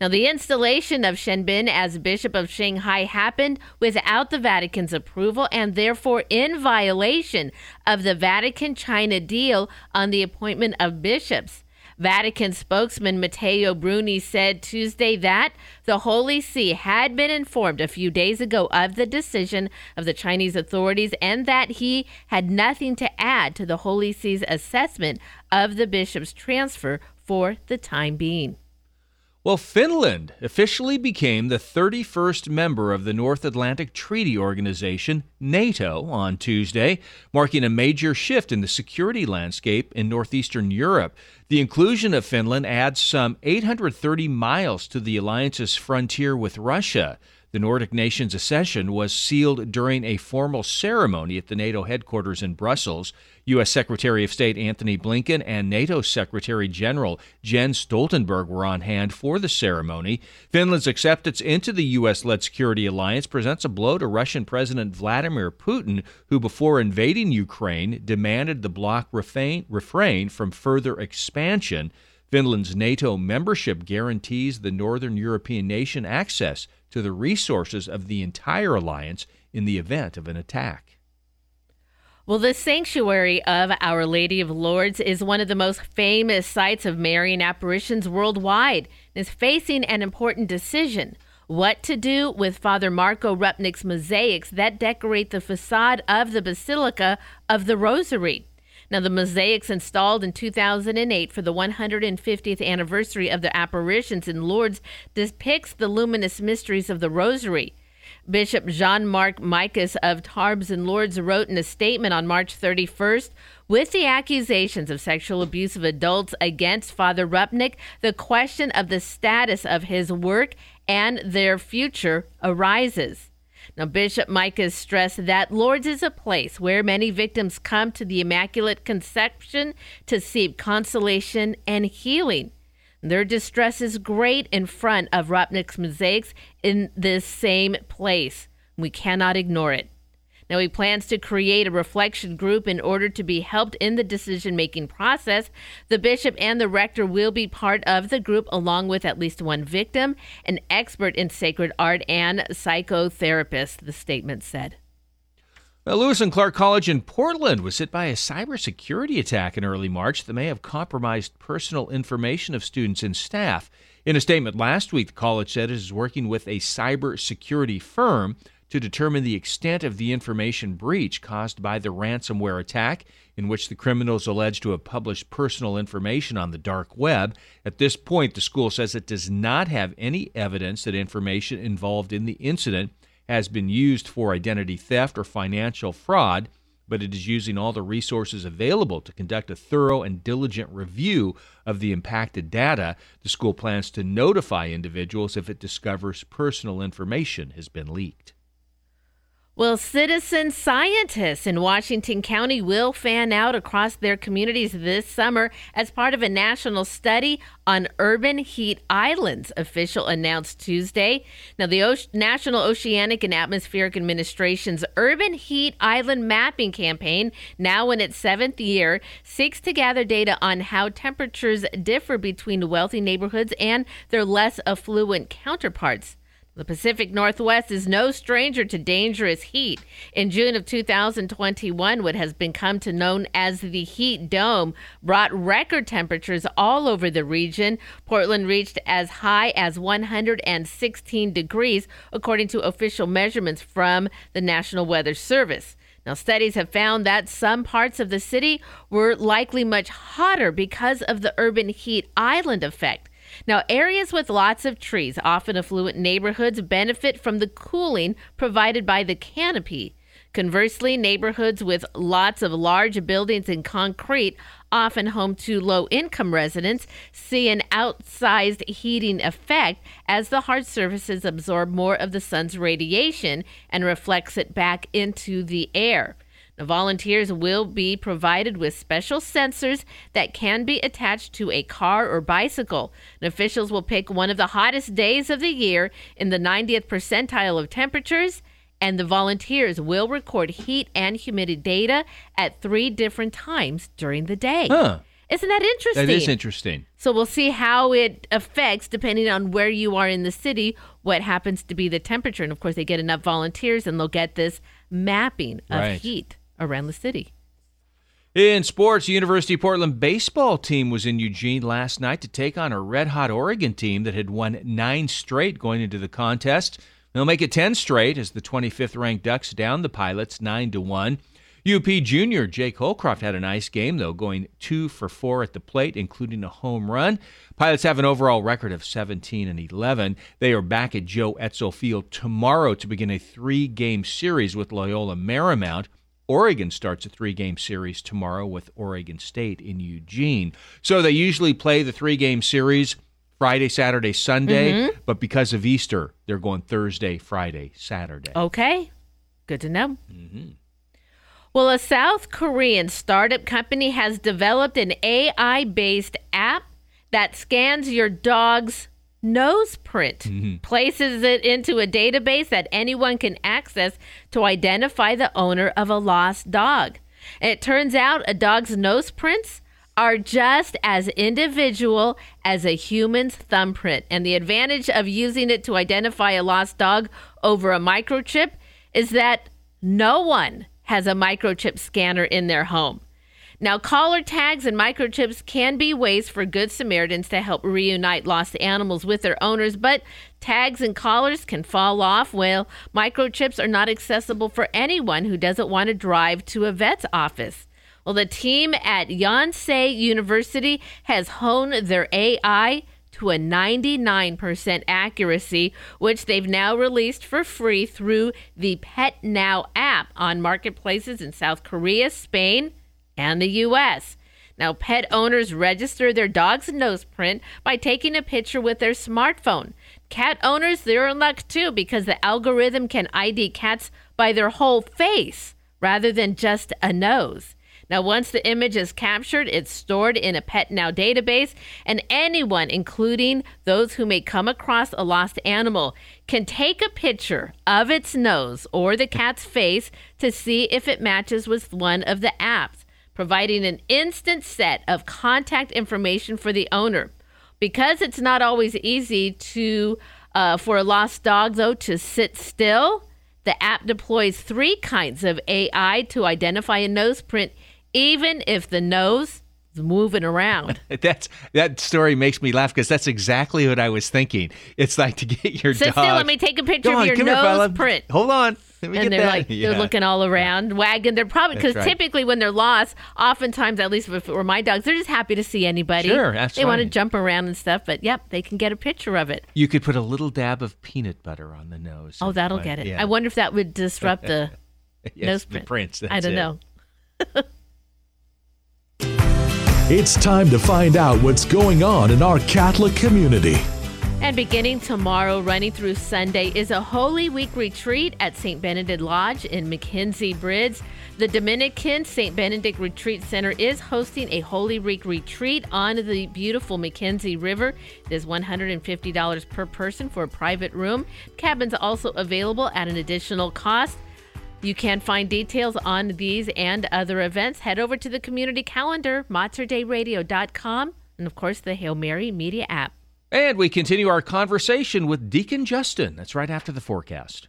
Now, the installation of Shen Bin as Bishop of Shanghai happened without the Vatican's approval and therefore in violation of the Vatican China deal on the appointment of bishops. Vatican spokesman Matteo Bruni said Tuesday that the Holy See had been informed a few days ago of the decision of the Chinese authorities and that he had nothing to add to the Holy See's assessment of the bishop's transfer for the time being. Well, Finland officially became the 31st member of the North Atlantic Treaty Organization, NATO, on Tuesday, marking a major shift in the security landscape in northeastern Europe. The inclusion of Finland adds some 830 miles to the alliance's frontier with Russia. The Nordic nations' accession was sealed during a formal ceremony at the NATO headquarters in Brussels. U.S. Secretary of State Antony Blinken and NATO Secretary General Jens Stoltenberg were on hand for the ceremony. Finland's acceptance into the U.S. led security alliance presents a blow to Russian President Vladimir Putin, who, before invading Ukraine, demanded the bloc refrain, refrain from further expansion. Finland's NATO membership guarantees the Northern European nation access to the resources of the entire alliance in the event of an attack. Well, the sanctuary of Our Lady of Lourdes is one of the most famous sites of Marian apparitions worldwide and is facing an important decision what to do with Father Marco Rupnik's mosaics that decorate the facade of the Basilica of the Rosary. Now, the mosaics installed in 2008 for the 150th anniversary of the apparitions in Lourdes depicts the luminous mysteries of the Rosary. Bishop Jean Marc Micas of Tarbes and Lourdes wrote in a statement on March 31st with the accusations of sexual abuse of adults against Father Rupnik, the question of the status of his work and their future arises. Now, Bishop Micas stressed that Lourdes is a place where many victims come to the Immaculate Conception to seek consolation and healing. Their distress is great in front of Rupnik's mosaics in this same place. We cannot ignore it. Now, he plans to create a reflection group in order to be helped in the decision making process. The bishop and the rector will be part of the group, along with at least one victim, an expert in sacred art, and psychotherapist, the statement said. Lewis and Clark College in Portland was hit by a cybersecurity attack in early March that may have compromised personal information of students and staff. In a statement last week, the college said it is working with a cybersecurity firm to determine the extent of the information breach caused by the ransomware attack, in which the criminals alleged to have published personal information on the dark web. At this point, the school says it does not have any evidence that information involved in the incident has been used for identity theft or financial fraud, but it is using all the resources available to conduct a thorough and diligent review of the impacted data. The school plans to notify individuals if it discovers personal information has been leaked. Well, citizen scientists in Washington County will fan out across their communities this summer as part of a national study on urban heat islands, official announced Tuesday. Now, the o- National Oceanic and Atmospheric Administration's Urban Heat Island Mapping Campaign, now in its seventh year, seeks to gather data on how temperatures differ between wealthy neighborhoods and their less affluent counterparts. The Pacific Northwest is no stranger to dangerous heat. In June of 2021, what has become to known as the heat dome brought record temperatures all over the region. Portland reached as high as 116 degrees, according to official measurements from the National Weather Service. Now, studies have found that some parts of the city were likely much hotter because of the urban heat island effect. Now, areas with lots of trees, often affluent neighborhoods, benefit from the cooling provided by the canopy. Conversely, neighborhoods with lots of large buildings and concrete, often home to low income residents, see an outsized heating effect as the hard surfaces absorb more of the sun's radiation and reflects it back into the air. Now, volunteers will be provided with special sensors that can be attached to a car or bicycle. And officials will pick one of the hottest days of the year in the 90th percentile of temperatures, and the volunteers will record heat and humidity data at three different times during the day. Huh. Isn't that interesting? That is interesting. So we'll see how it affects, depending on where you are in the city, what happens to be the temperature. And of course, they get enough volunteers and they'll get this mapping of Right. heat around the city. In sports, University of Portland baseball team was in Eugene last night to take on a red hot Oregon team that had won nine straight going into the contest. They'll make it 10 straight as the 25th ranked Ducks down the Pilots 9 to 1. UP junior Jake Holcroft had a nice game, though, going two for four at the plate, including a home run. Pilots have an overall record of 17 and 11. They are back at Joe Etzel Field tomorrow to begin a three game series with Loyola Marymount. Oregon starts a three game series tomorrow with Oregon State in Eugene. So they usually play the three game series Friday, Saturday, Sunday, Mhm. but because of Easter, they're going Thursday, Friday, Saturday. Okay, good to know. Well, a South Korean startup company has developed an AI based app that scans your dog's nose print, mm-hmm. places it into a database that anyone can access to identify the owner of a lost dog. It turns out a dog's nose prints are just as individual as a human's thumbprint. And the advantage of using it to identify a lost dog over a microchip is that no one has a microchip scanner in their home. Now, collar tags and microchips can be ways for Good Samaritans to help reunite lost animals with their owners, but tags and collars can fall off. Well, microchips are not accessible for anyone who doesn't want to drive to a vet's office. Well, the team at Yonsei University has honed their AI to a 99% accuracy, which they've now released for free through the Pet Now app on marketplaces in South Korea, Spain, and the U.S. Now, pet owners register their dog's nose print by taking a picture with their smartphone. Cat owners, they're in luck too because the algorithm can ID cats by their whole face rather than just a nose. Now, once the image is captured, it's stored in a Pet Now database, and anyone, including those who may come across a lost animal, can take a picture of its nose or the cat's face to see if it matches with one of the apps, providing an instant set of contact information for the owner. Because it's not always easy to uh, for a lost dog, though, to sit still, the app deploys three kinds of AI to identify a nose print, even if the nose is moving around. *laughs* That's that story makes me laugh because that's exactly what I was thinking. It's like to get your Sit dog. still. Let me take a picture Go of on, your come here, nose print. Hold on. Let and get they're that. like they're Yeah. looking all around, wagging. They're probably because right. typically when they're lost, oftentimes at least if it were my dogs, they're just happy to see anybody. Sure, that's They want to jump around and stuff, but yep, they can get a picture of it. You could put a little dab of peanut butter on the nose. Oh, that'll get it. yeah. I wonder if that would disrupt the *laughs* Yes, nose the print. prints, I don't it. know. *laughs* It's time to find out what's going on in our Catholic community. And beginning tomorrow, running through Sunday, is a Holy Week retreat at St. Benedict Lodge in McKenzie Bridge. The Dominican St. Benedict Retreat Center is hosting a Holy Week retreat on the beautiful McKenzie River. It is $150 per person for a private room. Cabins also available at an additional cost. You can find details on these and other events. Head over to the community calendar, materdeiradio.com, and of course the Hail Mary Media app. And we continue our conversation with Deacon Justin. That's right after the forecast.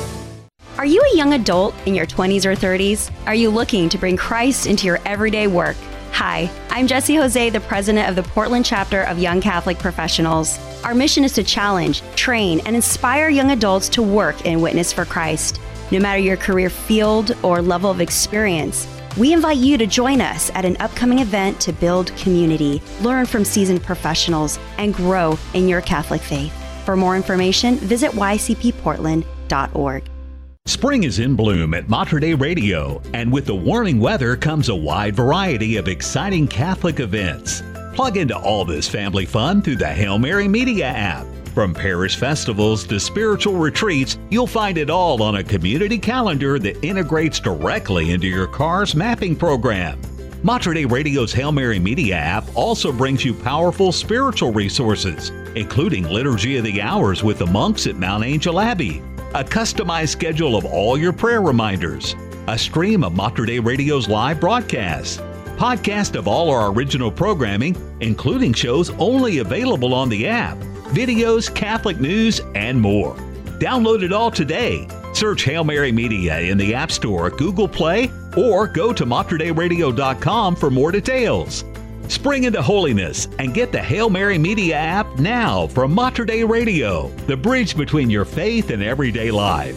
Are you a young adult in your 20s or 30s? Are you looking to bring Christ into your everyday work? Hi, I'm Jesse Jose, the president of the Portland chapter of Young Catholic Professionals. Our mission is to challenge, train, and inspire young adults to work and witness for Christ. No matter your career field or level of experience, we invite you to join us at an upcoming event to build community, learn from seasoned professionals, and grow in your Catholic faith. For more information, visit ycpportland.org. Spring is in bloom at Mater Dei Radio, and with the warming weather comes a wide variety of exciting Catholic events. Plug into all this family fun through the Hail Mary Media app. From parish festivals to spiritual retreats, you'll find it all on a community calendar that integrates directly into your car's mapping program. Mater Dei Radio's Hail Mary Media app also brings you powerful spiritual resources, including Liturgy of the Hours with the monks at Mount Angel Abbey, a customized schedule of all your prayer reminders, a stream of Mater Dei Radio's live broadcasts, podcast of all our original programming, including shows only available on the app, videos, Catholic news, and more. Download it all today. Search Hail Mary Media in the App Store, Google Play, or go to materdeiradio.com for more details. Spring into holiness and get the Hail Mary Media app now from Mater Dei Radio, the bridge between your faith and everyday life.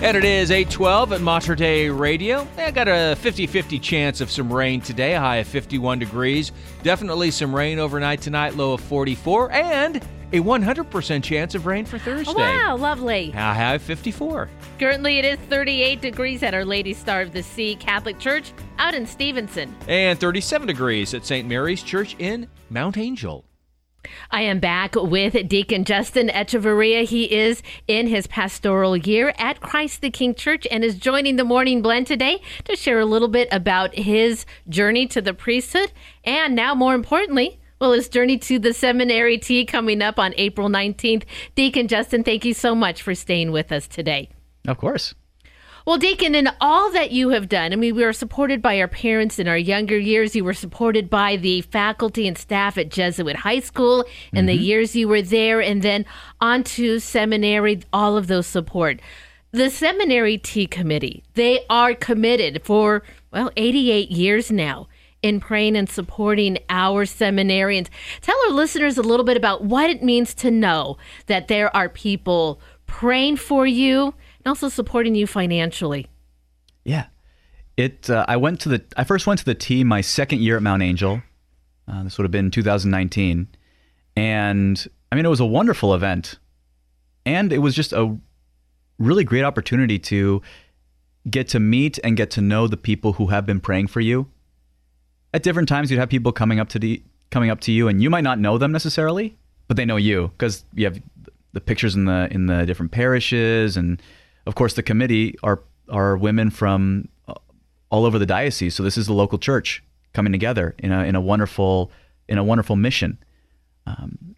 And it is 812 at Mater Dei Radio. I got a 50 50 chance of some rain today, high of 51 degrees. Definitely some rain overnight tonight, low of 44. And a 100% chance of rain for Thursday. Oh, wow, lovely. A high 54. Currently, it is 38 degrees at Our Lady Star of the Sea Catholic Church out in Stevenson. And 37 degrees at St. Mary's Church in Mount Angel. I am back with Deacon Justin Echeverria. He is in his pastoral year at Christ the King Church and is joining the Morning Blend today to share a little bit about his journey to the priesthood and now, more importantly, well, his journey to the seminary tea coming up on April 19th. Deacon Justin, thank you so much for staying with us today. Of course. Well, Deacon, in all that you have done, I mean, we were supported by our parents in our younger years. You were supported by the faculty and staff at Jesuit High School in the mm-hmm. years you were there, and then on to seminary, all of those support. The Seminary Tea Committee, they are committed for, well, 88 years now in praying and supporting our seminarians. Tell our listeners a little bit about what it means to know that there are people praying for you and also supporting you financially. Yeah. It. Uh, I went to the. I first went to the Tea my second year at Mount Angel. Uh, this would have been 2019, and I mean it was a wonderful event, and it was just a really great opportunity to get to meet and get to know the people who have been praying for you. At different times, you'd have people coming up to the coming up to you, and you might not know them necessarily, but they know you because you have the pictures in the in the different parishes, and of course the committee are are women from uh, all over the diocese. So this is the local church coming together in a in a wonderful in a wonderful mission. Um,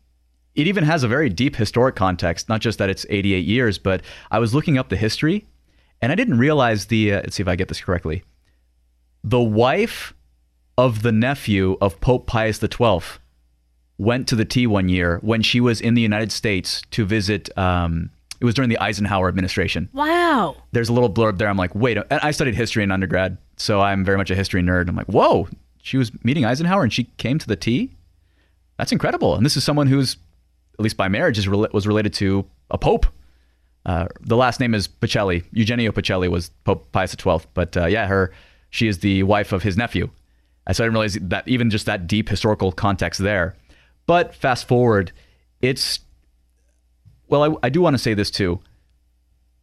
it even has a very deep historic context, not just that it's 88 years, but I was looking up the history, and I didn't realize the. Uh, let's see if I get this correctly. The wife of the nephew of Pope Pius XII went to the Tea one year when she was in the United States to visit. Um, it was during the Eisenhower administration. Wow. There's a little blurb there. I'm like, wait. And I studied history in undergrad, so I'm very much a history nerd. I'm like, whoa. She was meeting Eisenhower and she came to the Tea. That's incredible. And this is someone who's, at least by marriage, is was related to a pope. Uh, the last name is Pacelli. Eugenio Pacelli was Pope Pius XII. But uh, yeah, her she is the wife of his nephew. So I didn't realize that even just that deep historical context there. But fast forward, it's well, I, I do want to say this too.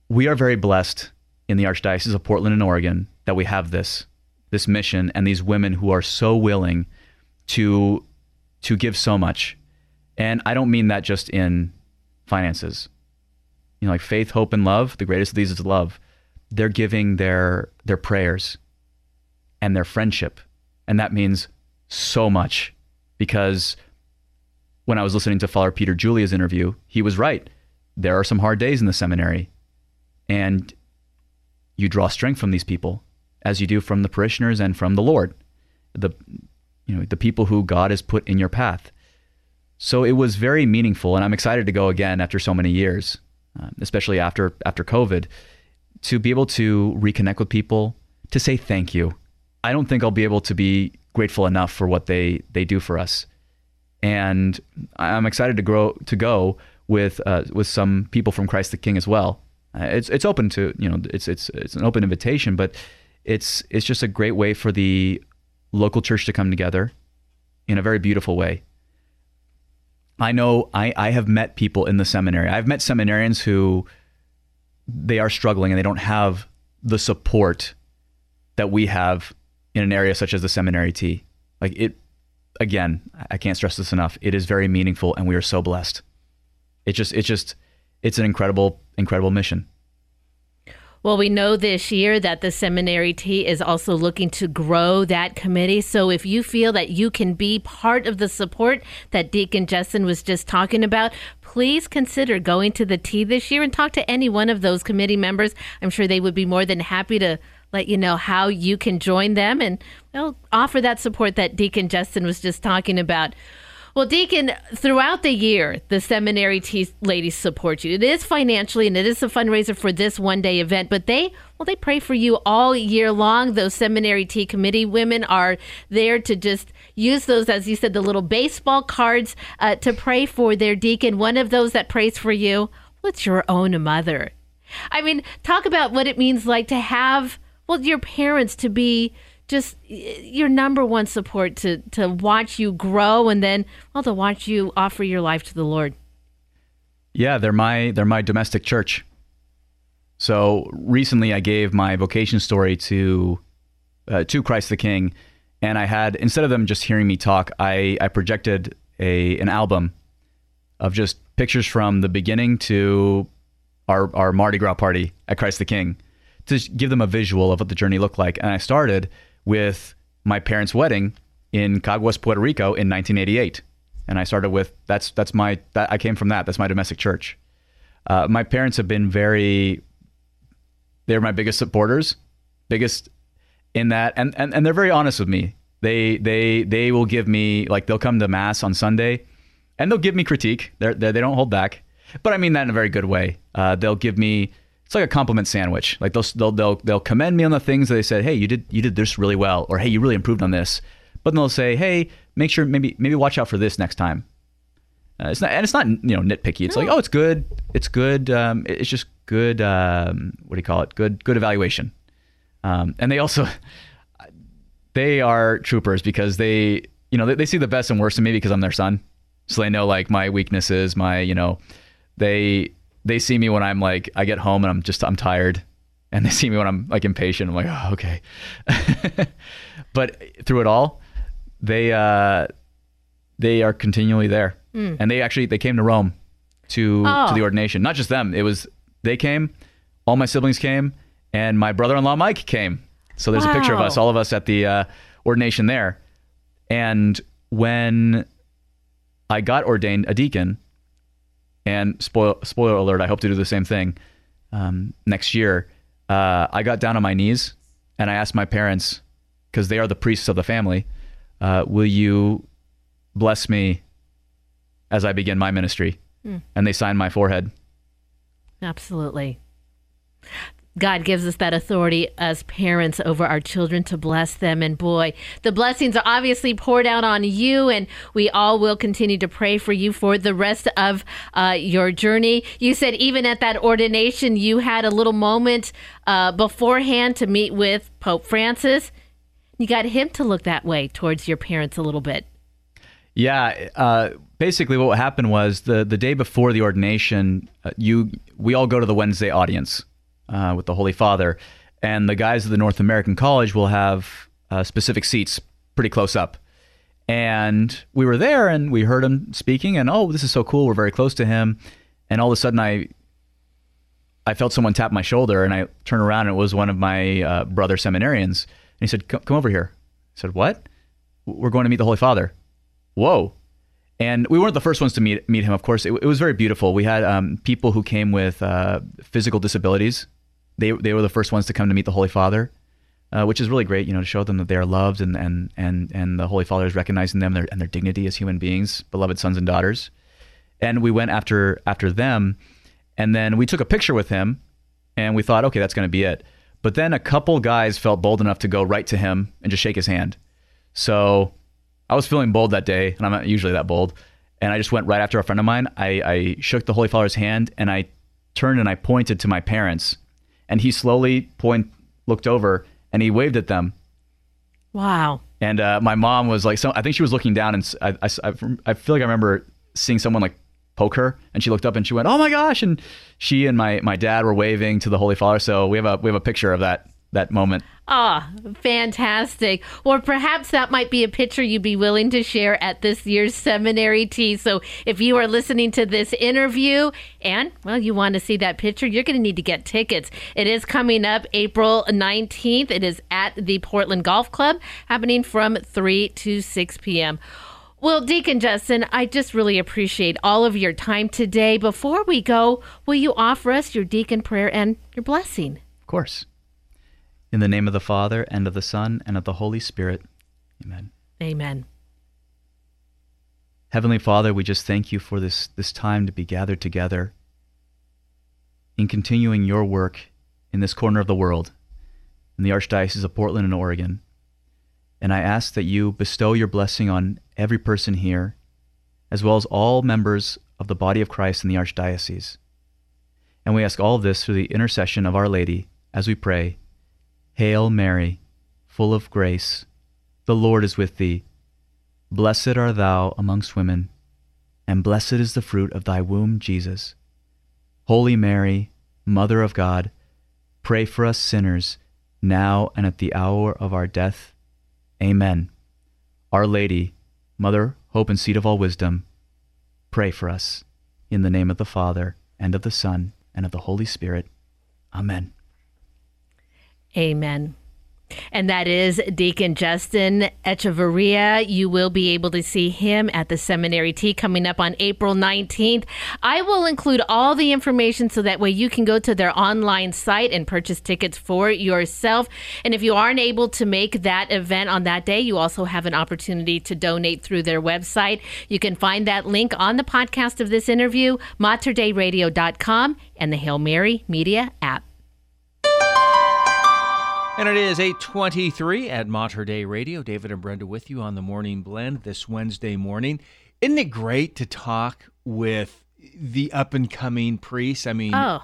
We are very blessed in the Archdiocese of Portland and Oregon that we have this this mission and these women who are so willing to to give so much. And I don't mean that just in finances. You know, like faith, hope, and love. The greatest of these is love. They're giving their their prayers and their friendship, and that means so much because when I was listening to Father Peter Julia's interview, he was right. There are some hard days in the seminary, and you draw strength from these people, as you do from the parishioners and from the Lord, the you know the people who God has put in your path. So it was very meaningful, and I'm excited to go again after so many years, uh, especially after after COVID, to be able to reconnect with people, to say thank you. I don't think I'll be able to be grateful enough for what they they do for us, and I'm excited to grow to go with uh, with some people from Christ the King as well. Uh, it's it's open to you know it's it's it's an open invitation, but it's it's just a great way for the local church to come together in a very beautiful way. I know I, I have met people in the seminary. I've met seminarians who they are struggling and they don't have the support that we have in an area such as the seminary Tea. Like it again, I can't stress this enough. It is very meaningful and we are so blessed. It just it just it's an incredible incredible mission. Well, we know this year that the Seminary Tea is also looking to grow that committee. So if you feel that you can be part of the support that Deacon Justin was just talking about, please consider going to the Tea this year and talk to any one of those committee members. I'm sure they would be more than happy to let you know how you can join them and well, offer that support that Deacon Justin was just talking about. Well, Deacon, throughout the year, the seminary Tea ladies support you. It is financially and it is a fundraiser for this one day event, but they, well, they pray for you all year long. Those seminary tea committee women are there to just use those, as you said, the little baseball cards uh, to pray for their deacon. One of those that prays for you, what's your own mother? I mean, talk about what it means like to have, well, your parents to be just your number one support to to watch you grow and then well to watch you offer your life to the Lord. Yeah, they're my they're my domestic church. So recently, I gave my vocation story to uh, to Christ the King, and I had instead of them just hearing me talk, I I projected a an album of just pictures from the beginning to our our Mardi Gras party at Christ the King to give them a visual of what the journey looked like. And I started with my parents' wedding in Caguas, Puerto Rico in 1988. And I started with that's that's my that I came from that. That's my domestic church. Uh, my parents have been very they're my biggest supporters, biggest in that and, and and they're very honest with me. They they they will give me like they'll come to mass on Sunday and they'll give me critique. They're, they're, they do not hold back. But I mean that in a very good way. Uh, they'll give me it's like a compliment sandwich. Like they'll they'll they'll they'll commend me on the things that they said. Hey, you did you did this really well, or hey, you really improved on this. But then they'll say, hey, make sure maybe maybe watch out for this next time. Uh, it's not and it's not you know nitpicky. It's no. like oh, it's good. It's good. Um, it's just good. Um, what do you call it? Good good evaluation. Um, and they also *laughs* they are troopers because they you know they, they see the best and worst in me because I'm their son, so they know like my weaknesses, my you know they they see me when I'm like I get home and I'm just I'm tired, and they see me when I'm like impatient. I'm like, oh, okay. *laughs* but through it all, they uh, they are continually there, mm. and they actually they came to Rome to oh. to the ordination. Not just them; it was they came, all my siblings came, and my brother-in-law Mike came. So there's wow. a picture of us, all of us at the uh, ordination there. And when I got ordained a deacon, and spoil, spoiler alert, I hope to do the same thing um, next year. Uh, I got down on my knees and I asked my parents, because they are the priests of the family, uh, will you bless me as I begin my ministry? Mm. And they signed my forehead. Absolutely. God gives us that authority as parents over our children to bless them. And boy, the blessings are obviously poured out on you, and we all will continue to pray for you for the rest of uh, your journey. You said even at that ordination, you had a little moment uh, beforehand to meet with Pope Francis. You got him to look that way towards your parents a little bit. Yeah. Uh, basically, what happened was the the day before the ordination, uh, you we all go to the Wednesday audience uh, with the Holy Father, and the guys of the North American College will have uh, specific seats pretty close up. And we were there and we heard him speaking, and oh, this is so cool. We're very close to him. And all of a sudden, I I felt someone tap my shoulder, and I turned around, and it was one of my uh, brother seminarians. And he said, "Come over here." I said, "What?" We're going to meet the Holy Father. Whoa! And we weren't the first ones to meet meet him. Of course, it, it was very beautiful. We had um, people who came with uh, physical disabilities. They they were the first ones to come to meet the Holy Father, uh, which is really great. You know, to show them that they are loved and and and and the Holy Father is recognizing them and their, and their dignity as human beings, beloved sons and daughters. And we went after after them, and then we took a picture with him, and we thought, okay, that's going to be it. But then a couple guys felt bold enough to go right to him and just shake his hand. So I was feeling bold that day, and I'm not usually that bold. And I just went right after a friend of mine. I, I shook the Holy Father's hand, and I turned and I pointed to my parents, and he slowly point looked over and he waved at them. Wow. And uh, my mom was like, so I think she was looking down, and I, I, I feel like I remember seeing someone like poke her, and she looked up and she went, "Oh my gosh!" And she and my my dad were waving to the Holy Father. So we have a we have a picture of that that moment. Ah, fantastic. Or perhaps that might be a picture you'd be willing to share at this year's seminary tea. So if you are listening to this interview and, well, you want to see that picture, you're going to need to get tickets. It is coming up April 19th. It is at the Portland Golf Club, happening from 3 to 6 p.m. Well, Deacon Justin, I just really appreciate all of your time today. Before we go, will you offer us your deacon prayer and your blessing? Of course. In the name of the Father and of the Son and of the Holy Spirit. Amen. Amen. Heavenly Father, we just thank you for this, this time to be gathered together in continuing your work in this corner of the world, in the Archdiocese of Portland and Oregon. And I ask that you bestow your blessing on every person here, as well as all members of the body of Christ in the Archdiocese. And we ask all of this through the intercession of Our Lady as we pray Hail Mary, full of grace, the Lord is with thee. Blessed art thou amongst women, and blessed is the fruit of thy womb, Jesus. Holy Mary, Mother of God, pray for us sinners, now and at the hour of our death. Amen. Our Lady, Mother, Hope, and Seat of all wisdom, pray for us. In the name of the Father, and of the Son, and of the Holy Spirit. Amen. Amen. And that is Deacon Justin Echeverria. You will be able to see him at the Seminary Tea coming up on April 19th. I will include all the information so that way you can go to their online site and purchase tickets for yourself. And if you aren't able to make that event on that day, you also have an opportunity to donate through their website. You can find that link on the podcast of this interview, materdeiradio.com, and the Hail Mary Media app. And it is 823 at Mater Dei Radio. David and Brenda with you on the Morning Blend this Wednesday morning. Isn't it great to talk with the up and coming priest? I mean, Oh,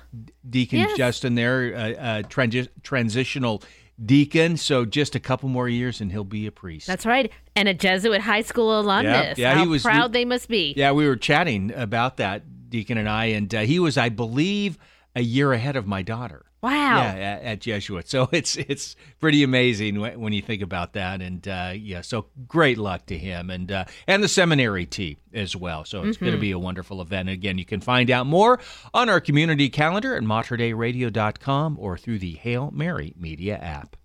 Deacon yes. Justin there, uh, uh, transi- transitional deacon. So just a couple more years and he'll be a priest. That's right. And a Jesuit high school alumnus. yeah, How he was- proud they must be. Yeah, we were chatting about that, Deacon and I, and uh, he was, I believe, a year ahead of my daughter. Wow. Yeah, at, at Jesuit. So *laughs* it's it's pretty amazing when, when you think about that. And uh, yeah, so great luck to him and uh, and the seminary tea as well. So it's going to be a wonderful event. Again, you can find out more on our community calendar at materdeiradio.com or through the Hail Mary Media app.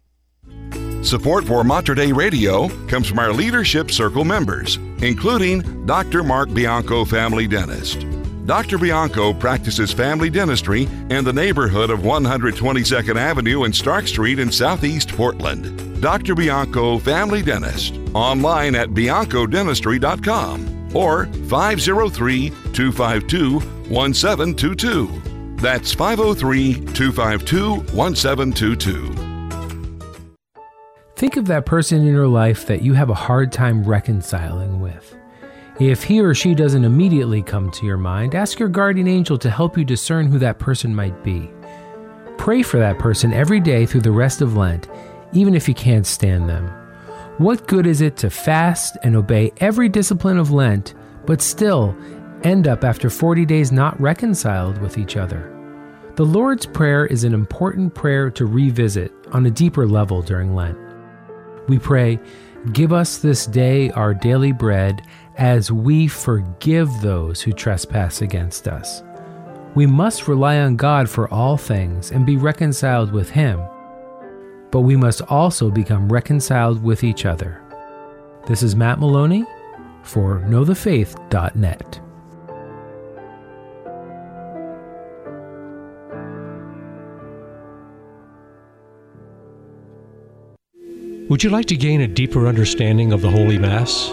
Support for Mater Dei Radio comes from our Leadership Circle members, including Dr. Mark Bianco, family dentist. Dr. Bianco practices family dentistry in the neighborhood of 122nd Avenue and Stark Street in Southeast Portland. Dr. Bianco, family dentist, online at biancodentistry.com or 503 252 1722. That's 503 252 1722. Think of that person in your life that you have a hard time reconciling with. If he or she doesn't immediately come to your mind, ask your guardian angel to help you discern who that person might be. Pray for that person every day through the rest of Lent, even if you can't stand them. What good is it to fast and obey every discipline of Lent, but still end up after 40 days not reconciled with each other? The Lord's Prayer is an important prayer to revisit on a deeper level during Lent. We pray, Give us this day our daily bread as we forgive those who trespass against us. We must rely on God for all things and be reconciled with Him, but we must also become reconciled with each other. This is Matt Maloney for knowthefaith.net. Would you like to gain a deeper understanding of the Holy Mass?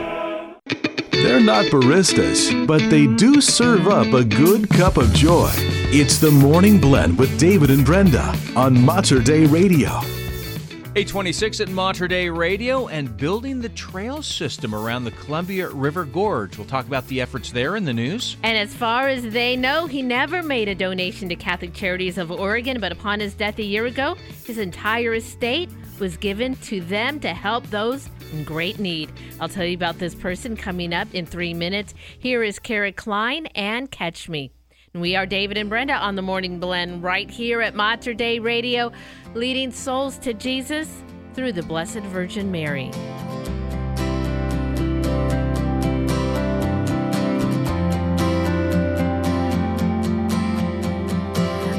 They're not baristas, but they do serve up a good cup of joy. It's the Morning Blend with David and Brenda on Mater Dei Radio. 826 at Mater Dei Radio and building the trail system around the Columbia River Gorge. We'll talk about the efforts there in the news. And as far as they know, he never made a donation to Catholic Charities of Oregon, but upon his death a year ago, his entire estate was given to them to help those in great need. I'll tell you about this person coming up in three minutes. Here is Kara Klein and Catch Me. We are David and Brenda on the Morning Blend right here at Mater Dei Radio, leading souls to Jesus through the Blessed Virgin Mary.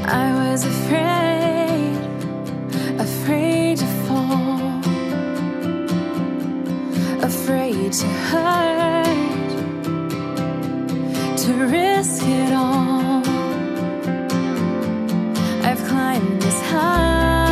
I was afraid, to hurt, to risk it all. I've climbed this high,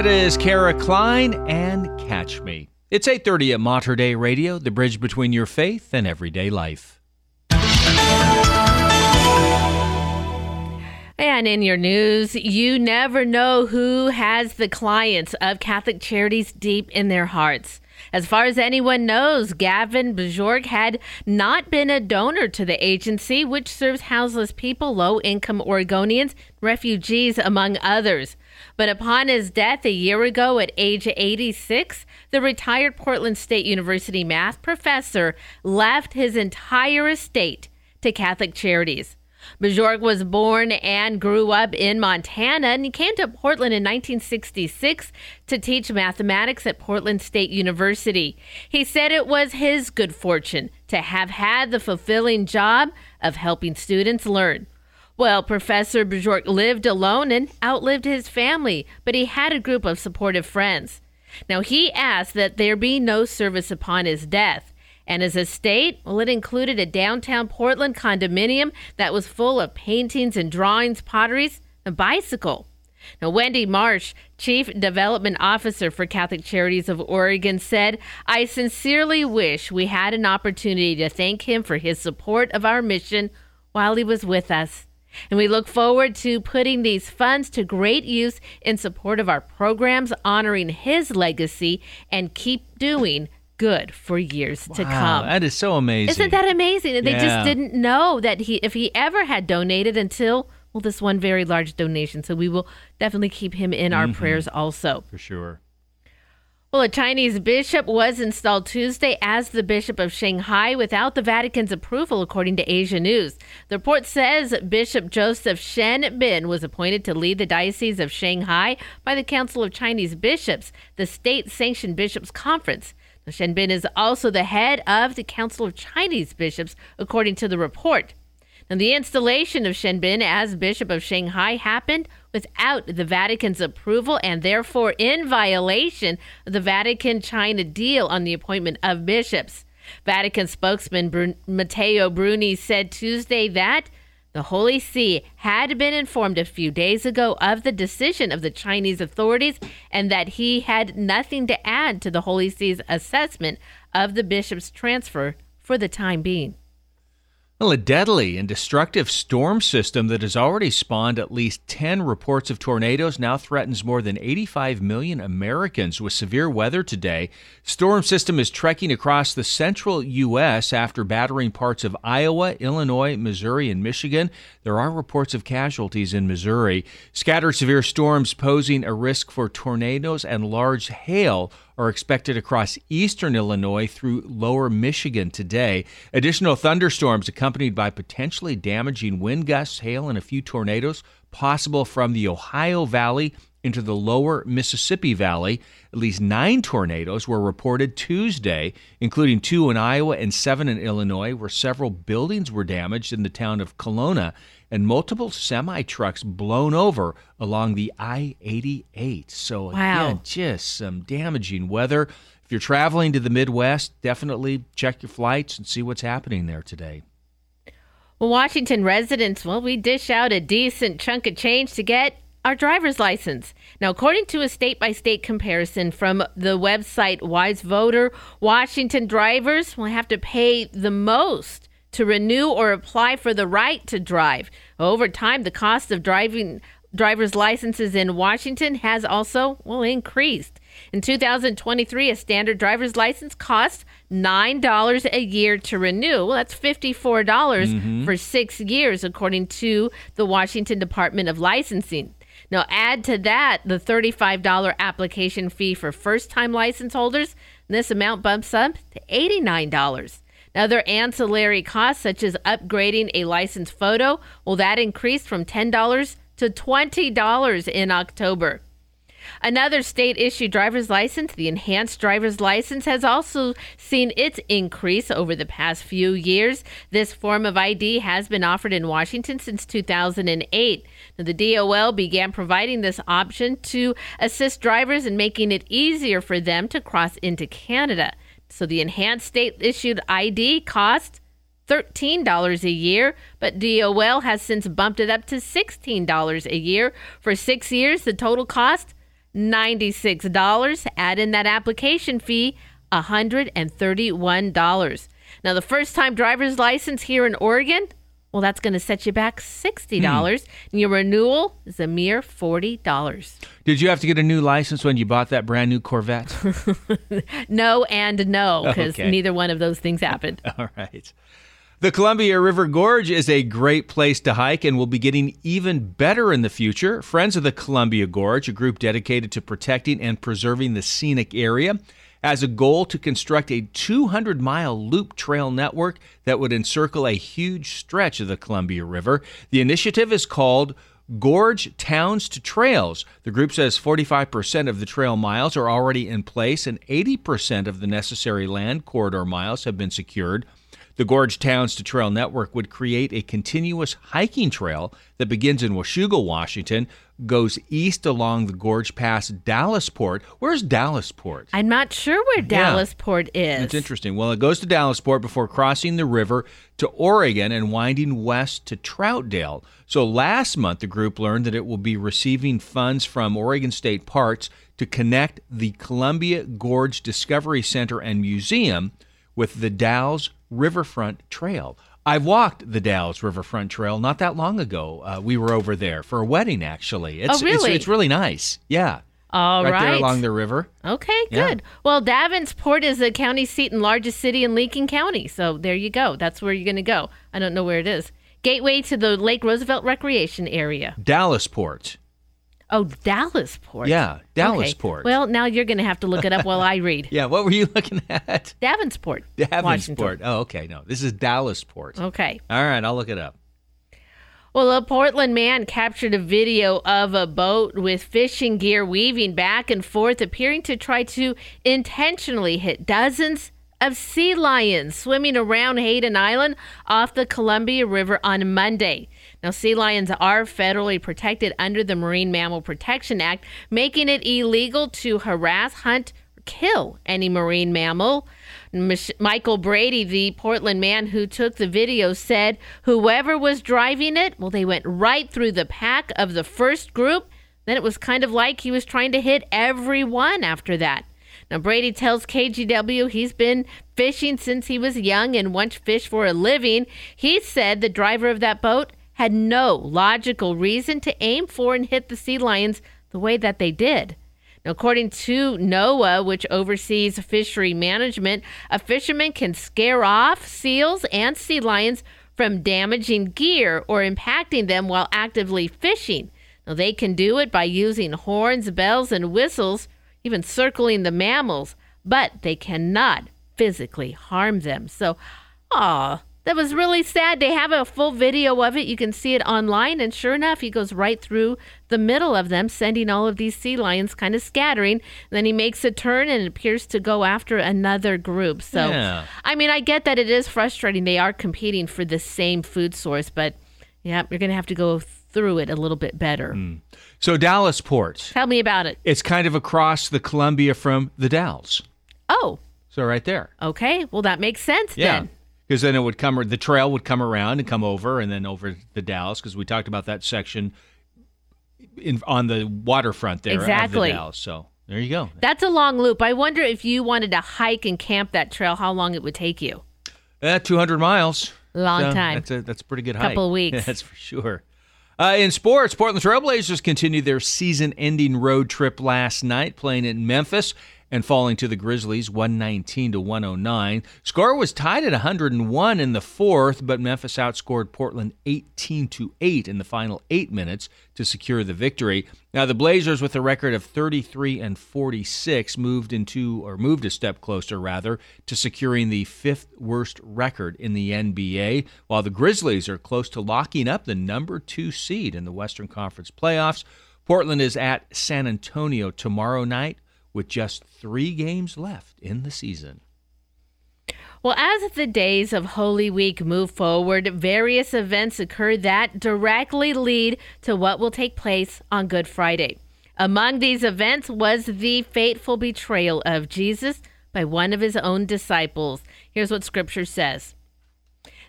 That is Kara Klein and Catch Me. It's 8:30 at Mater Dei Radio, the bridge between your faith and everyday life. And in your news, you never know who has the clients of Catholic Charities deep in their hearts. As far as anyone knows, Gavin Bjork had not been a donor to the agency, which serves houseless people, low income Oregonians, refugees, among others. But upon his death a year ago at age 86, the retired Portland State University math professor left his entire estate to Catholic Charities. Bjork was born and grew up in Montana, and he came to Portland in 1966 to teach mathematics at Portland State University. He said it was his good fortune to have had the fulfilling job of helping students learn. Well, Professor Bjork lived alone and outlived his family, but he had a group of supportive friends. Now, he asked that there be no service upon his death. And his estate, well, it included a downtown Portland condominium that was full of paintings and drawings, potteries, and a bicycle. Now, Wendy Marsh, Chief Development Officer for Catholic Charities of Oregon, said, I sincerely wish we had an opportunity to thank him for his support of our mission while he was with us. And we look forward to putting these funds to great use in support of our programs, honoring his legacy, and keep doing good for years to come. That is so amazing. Isn't that amazing? They just didn't know that he, if he ever had donated until, well, this one very large donation. So we will definitely keep him in our Mhm. prayers also. For sure. Well, a Chinese bishop was installed Tuesday as the Bishop of Shanghai without the Vatican's approval, according to Asia News. The report says Bishop Joseph Shen Bin was appointed to lead the Diocese of Shanghai by the Council of Chinese Bishops, the state sanctioned bishops' conference. Shen Bin is also the head of the Council of Chinese Bishops, according to the report. Now, the installation of Shen Bin as Bishop of Shanghai happened without the Vatican's approval and therefore in violation of the Vatican China deal on the appointment of bishops. Vatican spokesman Bru- Matteo Bruni said Tuesday that the Holy See had been informed a few days ago of the decision of the Chinese authorities and that he had nothing to add to the Holy See's assessment of the bishop's transfer for the time being. Well, a deadly and destructive storm system that has already spawned at least 10 reports of tornadoes now threatens more than 85 million Americans with severe weather today. Storm system is trekking across the central U.S. after battering parts of Iowa, Illinois, Missouri, and Michigan. There are reports of casualties in Missouri. Scattered severe storms posing a risk for tornadoes and large hail are expected across eastern Illinois through lower Michigan today. Additional thunderstorms accompanied by potentially damaging wind gusts, hail, and a few tornadoes possible from the Ohio Valley into the lower Mississippi Valley. At least nine tornadoes were reported Tuesday, including two in Iowa and seven in Illinois, where several buildings were damaged in the town of Kelowna and multiple semi trucks blown over along the I 88. So, Wow. again, just some damaging weather. If you're traveling to the Midwest, definitely check your flights and see what's happening there today. Well, Washington residents, well, we dish out a decent chunk of change to get our driver's license. Now, according to a state by state comparison from the website Wise Voter, Washington drivers will have to pay the most to renew or apply for the right to drive. Over time, the cost of driving driver's licenses in Washington has also, well, increased. In 2023, a standard driver's license costs $9 a year to renew. Well, that's $54 Mhm. for six years, according to the Washington Department of Licensing. Now, add to that the $35 application fee for first time license holders. And this amount bumps up to $89. Other ancillary costs, such as upgrading a license photo, well, that increased from $10 to $20 in October. Another state issued driver's license, the enhanced driver's license, has also seen its increase over the past few years. This form of ID has been offered in Washington since 2008. Now, the DOL began providing this option to assist drivers in making it easier for them to cross into Canada. So the enhanced state issued ID costs $13 a year, but DOL has since bumped it up to $16 a year. For six years, the total cost $96. Add in that application fee, $131. Now, the first time driver's license here in Oregon, well, that's going to set you back $60. Hmm. And your renewal is a mere $40. Did you have to get a new license when you bought that brand new Corvette? *laughs* No and no, *laughs* oh, because Okay. neither one of those things happened. *laughs* All right. The Columbia River Gorge is a great place to hike and will be getting even better in the future. Friends of the Columbia Gorge, a group dedicated to protecting and preserving the scenic area, has a goal to construct a 200 mile loop trail network that would encircle a huge stretch of the Columbia River. The initiative is called Gorge Towns to Trails. The group says 45% of the trail miles are already in place and 80% of the necessary land corridor miles have been secured. The Gorge Towns to Trail Network would create a continuous hiking trail that begins in Washougal, Washington, goes east along the Gorge past Dallesport. Where's Dallesport? I'm not sure where Yeah. Dallesport is. It's interesting. Well, it goes to Dallesport before crossing the river to Oregon and winding west to Troutdale. So last month, the group learned that it will be receiving funds from Oregon State Parks to connect the Columbia Gorge Discovery Center and Museum with the Dalles Riverfront Trail. I walked the Dalles Riverfront Trail not that long ago. Uh, we were over there for a wedding, actually. It's, Oh, really? It's, it's really nice. Yeah. All right right. there along the river. Okay, Yeah. good. Well, Davenport is the county seat and largest city in Lincoln County. So there you go. That's where you're going to go. I don't know where it is. Gateway to the Lake Roosevelt Recreation Area. Dallesport. Oh, Dallesport. Yeah, Okay. Dallesport. Well, now you're going to have to look it up while I read. *laughs* Yeah, what were you looking at? Davenport. Washington. Davenport. Oh, okay. No, this is Dallesport. Okay. All right, I'll look it up. Well, a Portland man captured a video of a boat with fishing gear weaving back and forth, appearing to try to intentionally hit dozens of sea lions swimming around Hayden Island off the Columbia River on Monday. Now, sea lions are federally protected under the Marine Mammal Protection Act, making it illegal to harass, hunt, or kill any marine mammal. Mich- Michael Brady, the Portland man who took the video, said whoever was driving it, well, they went right through the pack of the first group. Then it was kind of like he was trying to hit everyone after that. Now, Brady tells KGW he's been fishing since he was young and once fished for a living. He said the driver of that boat had no logical reason to aim for and hit the sea lions the way that they did. Now, according to NOAA, which oversees fishery management, a fisherman can scare off seals and sea lions from damaging gear or impacting them while actively fishing. Now, they can do it by using horns, bells, and whistles, even circling the mammals, but they cannot physically harm them. So, aw, that was really sad. They have a full video of it. You can see it online, and sure enough, he goes right through the middle of them, sending all of these sea lions kind of scattering. then he makes a turn and appears to go after another group. So, Yeah. I mean, I get that it is frustrating. They are competing for the same food source, but yeah, you're going to have to go through it a little bit better. Hmm. So Dallesport. Tell me about it. It's kind of across the Columbia from the Dalles. Oh, So right there. okay. Well, that makes sense Yeah. then. Because then it would come, the trail would come around and come over and then over the Dalles because we talked about that section in, on the waterfront there Exactly. of the Dalles. So there you go. That's a long loop. I wonder if you wanted to hike and camp that trail, how long it would take you. Uh, 200 miles. Long So time. That's a, that's a pretty good hike. Couple *laughs* weeks. that's for sure. Uh, in sports, Portland Trailblazers continued their season ending road trip last night, playing in Memphis and falling to the Grizzlies 119 to 109. Score was tied at 101 in the fourth, but Memphis outscored Portland 18 to 8 in the final 8 minutes to secure the victory. Now the Blazers with a record of 33 and 46 moved into or moved a step closer rather to securing the fifth worst record in the NBA, while the Grizzlies are close to locking up the number 2 seed in the Western Conference playoffs. Portland is at San Antonio tomorrow night with just 3 games left in the season. Well, as the days of Holy Week move forward, various events occur that directly lead to what will take place on Good Friday. Among these events was the fateful betrayal of Jesus by one of his own disciples. Here's what scripture says.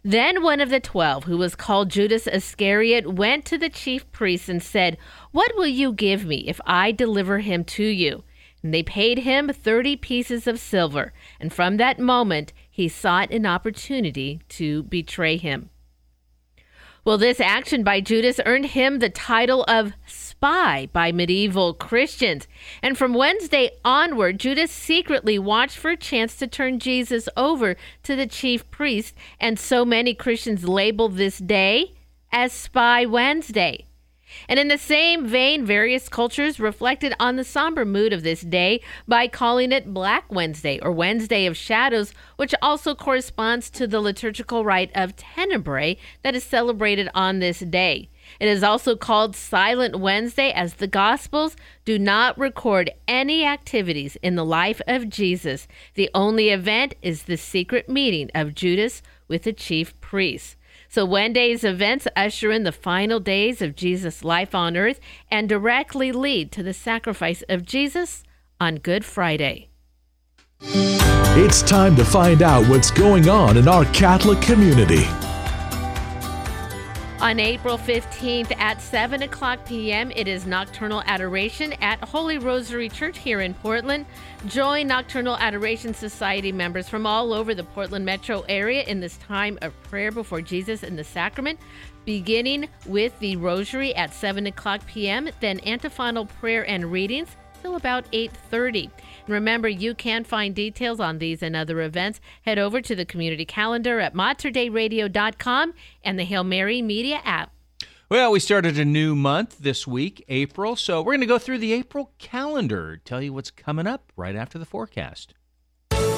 Then one of the twelve, who was called Judas Iscariot, went to the chief priests and said, What will you give me if I deliver him to you? And they paid him thirty pieces of silver, and from that moment he sought an opportunity to betray him. Well, this action by Judas earned him the title of spy by medieval Christians. And from Wednesday onward, Judas secretly watched for a chance to turn Jesus over to the chief priest, and so many Christians label this day as Spy Wednesday. And in the same vein, various cultures reflected on the somber mood of this day by calling it Black Wednesday or Wednesday of Shadows, which also corresponds to the liturgical rite of Tenebrae that is celebrated on this day. It is also called Silent Wednesday as the Gospels do not record any activities in the life of Jesus. The only event is the secret meeting of Judas with the chief priests. So Wednesday's events usher in the final days of Jesus' life on earth and directly lead to the sacrifice of Jesus on Good Friday. It's time to find out what's going on in our Catholic community. On April 15th at 7 o'clock p.m., it is Nocturnal Adoration at Holy Rosary Church here in Portland. Join Nocturnal Adoration Society members from all over the Portland metro area in this time of prayer before Jesus in the sacrament, beginning with the Rosary at 7 o'clock p.m., then antiphonal prayer and readings till about 8.30. Remember, you can find details on these and other events. Head over to the community calendar at materdeiradio.com and the Hail Mary Media app. Well, we started a new month this week, April, so we're going to go through the April calendar, tell you what's coming up right after the forecast.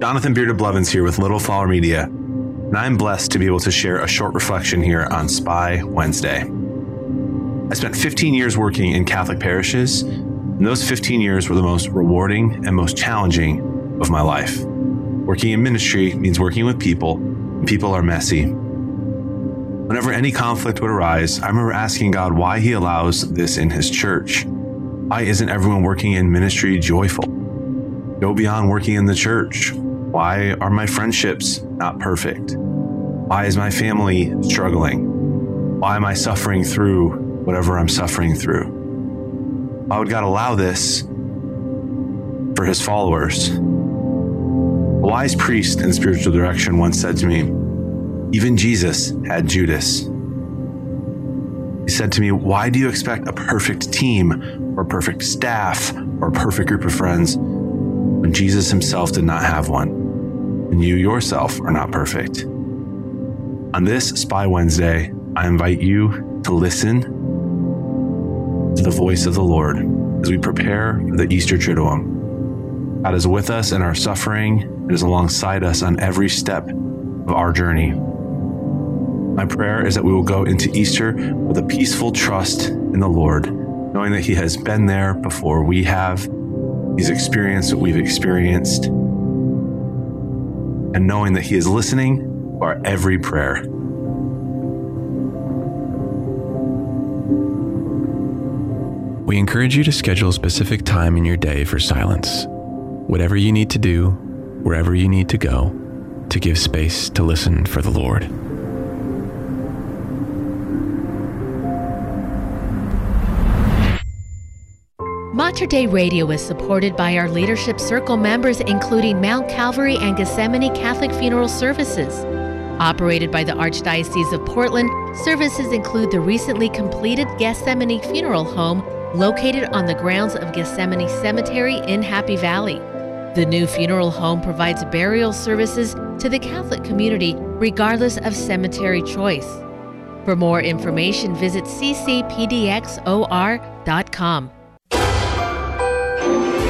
Jonathan Bearded Blevins here with Little Flower Media, and I'm blessed to be able to share a short reflection here on Spy Wednesday. I spent 15 years working in Catholic parishes, and those 15 years were the most rewarding and most challenging of my life. Working in ministry means working with people, and people are messy. Whenever any conflict would arise, I remember asking God why He allows this in His church. Why isn't everyone working in ministry joyful? Go beyond working in the church. Why are my friendships not perfect? Why is my family struggling? Why am I suffering through whatever I'm suffering through? Why would God allow this for his followers? A wise priest in spiritual direction once said to me, even Jesus had Judas. He said to me, Why do you expect a perfect team or perfect staff or a perfect group of friends when Jesus himself did not have one? And you yourself are not perfect. On this Spy Wednesday, I invite you to listen to the voice of the Lord as we prepare for the Easter Triduum. God is with us in our suffering and is alongside us on every step of our journey. My prayer is that we will go into Easter with a peaceful trust in the Lord, knowing that He has been there before we have. He's experienced what we've experienced, and knowing that He is listening to our every prayer. We encourage you to schedule a specific time in your day for silence. Whatever you need to do, wherever you need to go, to give space to listen for the Lord. Mater Dei Radio is supported by our Leadership Circle members, including Mount Calvary and Gethsemane Catholic Funeral Services. Operated by the Archdiocese of Portland, services include the recently completed Gethsemane Funeral Home located on the grounds of Gethsemane Cemetery in Happy Valley. The new funeral home provides burial services to the Catholic community regardless of cemetery choice. For more information, visit ccpdxor.com.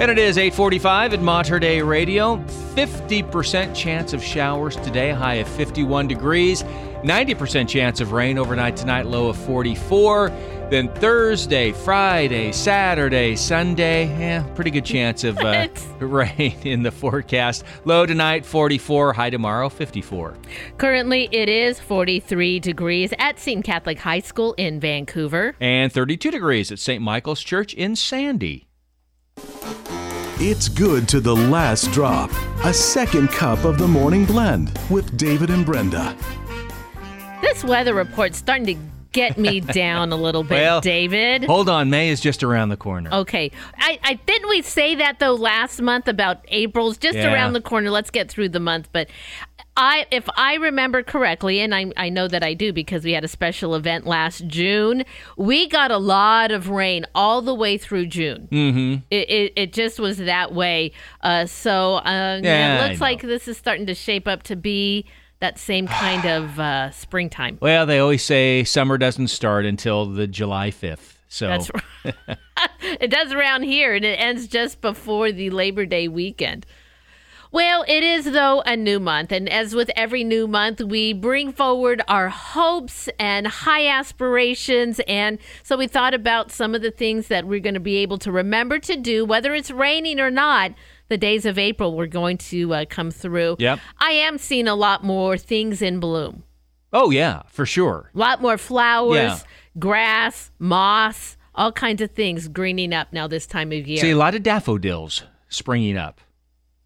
And it is 845 at Mater Dei Radio. 50% chance of showers today, high of 51 degrees. 90% chance of rain overnight tonight, low of 44. Then Thursday, Friday, Saturday, Sunday, yeah, pretty good chance of *laughs* uh, rain in the forecast. Low tonight, 44. High tomorrow, 54. Currently, it is 43 degrees at St. Catholic High School in Vancouver. And 32 degrees at St. Michael's Church in Sandy. It's good to the last drop. A second cup of the morning blend with David and Brenda. This weather report's starting to get me *laughs* down a little bit, Well, David. Hold on, May is just around the corner. Okay. I, I didn't we say that though last month about April's just Yeah. around the corner. Let's get through the month. But I if I remember correctly, and I I know that I do because we had a special event last June, we got a lot of rain all the way through June. Mm-hmm. It, it, it just was that way. Uh, so uh, yeah, it looks like this is starting to shape up to be that same *sighs* kind of uh, springtime. Well, they always say summer doesn't start until the July 5th. So That's *laughs* right. *laughs* it does around here, and it ends just before the Labor Day weekend. Well, it is, though, a new month. And as with every new month, we bring forward our hopes and high aspirations. And so we thought about some of the things that we're going to be able to remember to do, whether it's raining or not. The days of April were going to uh, come through. Yep. I am seeing a lot more things in bloom. Oh yeah, for sure. A lot more flowers, Yeah. grass, moss, all kinds of things greening up now this time of year. See a lot of daffodils springing up.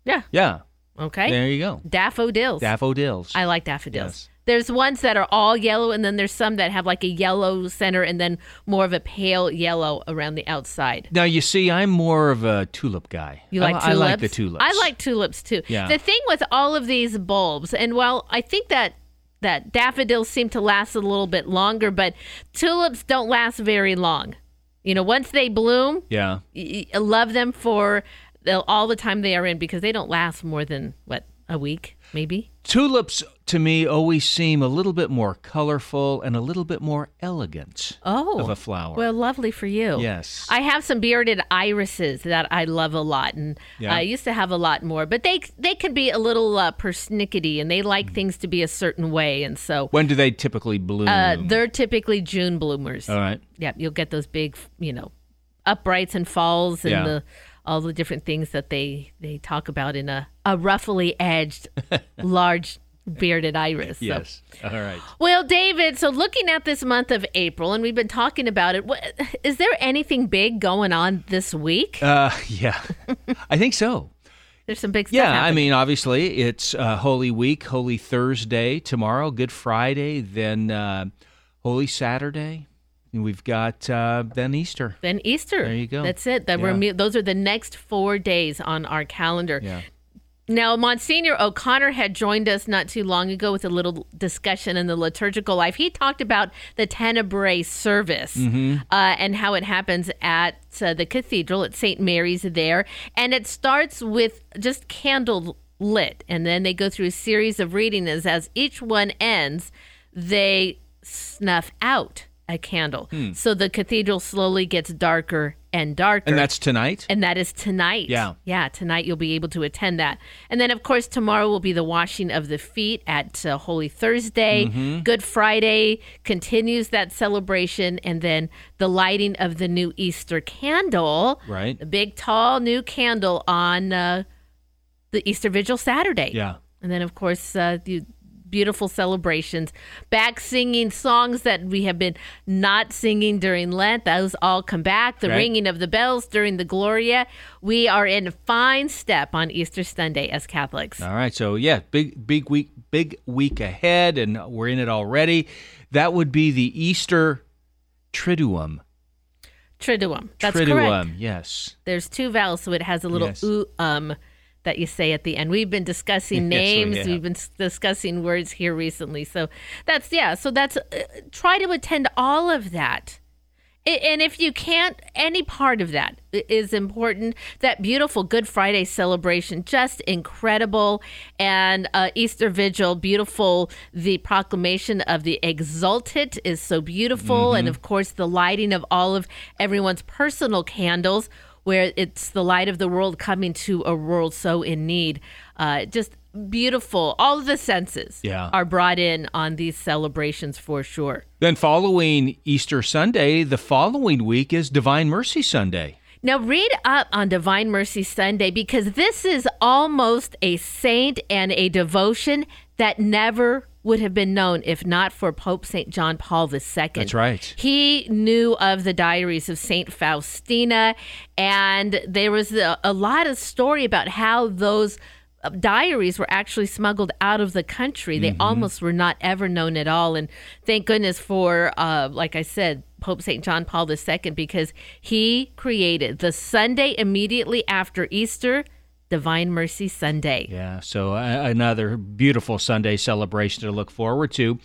Yeah. Yeah. Okay. There you go. Daffodils. Daffodils. I like daffodils. Yes. There's ones that are all yellow, and then there's some that have like a yellow center and then more of a pale yellow around the outside. Now you see, I'm more of a tulip guy. You I- like tulips? I like the tulips. I like tulips too. Yeah. The thing with all of these bulbs, and while I think that that daffodils seem to last a little bit longer, but tulips don't last very long. You know, once they bloom, Yeah. y- love them for all the time they are in because they don't last more than what a week, maybe. Tulips to me always seem a little bit more colorful and a little bit more elegant Oh, of a flower. Well, lovely for you. Yes. I have some bearded irises that I love a lot, and Yeah. I used to have a lot more. But they they can be a little uh, persnickety, and they like Mm. things to be a certain way, and so when do they typically bloom? uh, they're typically June bloomers. All right. Yeah, you'll get those big, you know, uprights and falls, and Yeah. the all the different things that they they talk about in a a roughly edged, *laughs* large bearded iris. So- Yes. All right. well, David, so looking at this month of April, and we've been talking about it, what, is there anything big going on this week? Uh, yeah. *laughs* I think so. There's some big stuff. Yeah, I mean, obviously, it's uh, Holy Week, Holy Thursday tomorrow, Good Friday, then uh, Holy Saturday, we've got uh, then Easter. Then Easter. There you go. That's it. That we're those are the next four days on our calendar. Yeah. Now, Monsignor O'Connor had joined us not too long ago with a little discussion in the liturgical life. He talked about the Tenebrae service Mhm. uh, and how it happens at uh, the cathedral at St. Mary's there. And it starts with just candle lit, and then they go through a series of readings. As each one ends, they snuff out a candle. Hmm. So the cathedral slowly gets darker and darker. And that's tonight? And that is tonight. Yeah. Yeah, tonight you'll be able to attend that. And then, of course, tomorrow will be the washing of the feet at uh, Holy Thursday. Mhm. Good Friday continues that celebration. And then the lighting of the new Easter candle. Right. The big, tall, new candle on uh, the Easter Vigil Saturday. Yeah. And then, of course, uh, the beautiful celebrations. Back singing songs that we have been not singing during Lent. Those all come back. The Right. ringing of the bells during the Gloria. We are in fine step on Easter Sunday as Catholics. All right. So yeah, big big week big week ahead, and we're in it already. That would be the Easter Triduum. Triduum. That's Triduum, correct. yes. There's two vowels, so it has a little Yes. ooh um that you say at the end. We've been discussing *laughs* Yes, we names. have. We've been discussing words here recently. So that's yeah. So that's uh, try to attend all of that. And if you can't, any part of that is important. That beautiful Good Friday celebration, just incredible. And uh, Easter Vigil, beautiful. The proclamation of the Exultet is so beautiful. And Mhm. of course, the lighting of all of everyone's personal candles, where it's the light of the world coming to a world so in need. Uh, just beautiful. All of the senses Yeah. are brought in on these celebrations for sure. Then following Easter Sunday, the following week is Divine Mercy Sunday. Now, read up on Divine Mercy Sunday because this is almost a saint and a devotion that never would have been known if not for Pope St. John Paul II. That's right. He knew of the diaries of St. Faustina, and there was a, a lot of story about how those uh, diaries were actually smuggled out of the country. They Mhm. almost were not ever known at all. And thank goodness for, uh, like I said, Pope St. John Paul II, because he created the Sunday immediately after Easter, Divine Mercy Sunday. Yeah, so uh, another beautiful Sunday celebration to look forward to.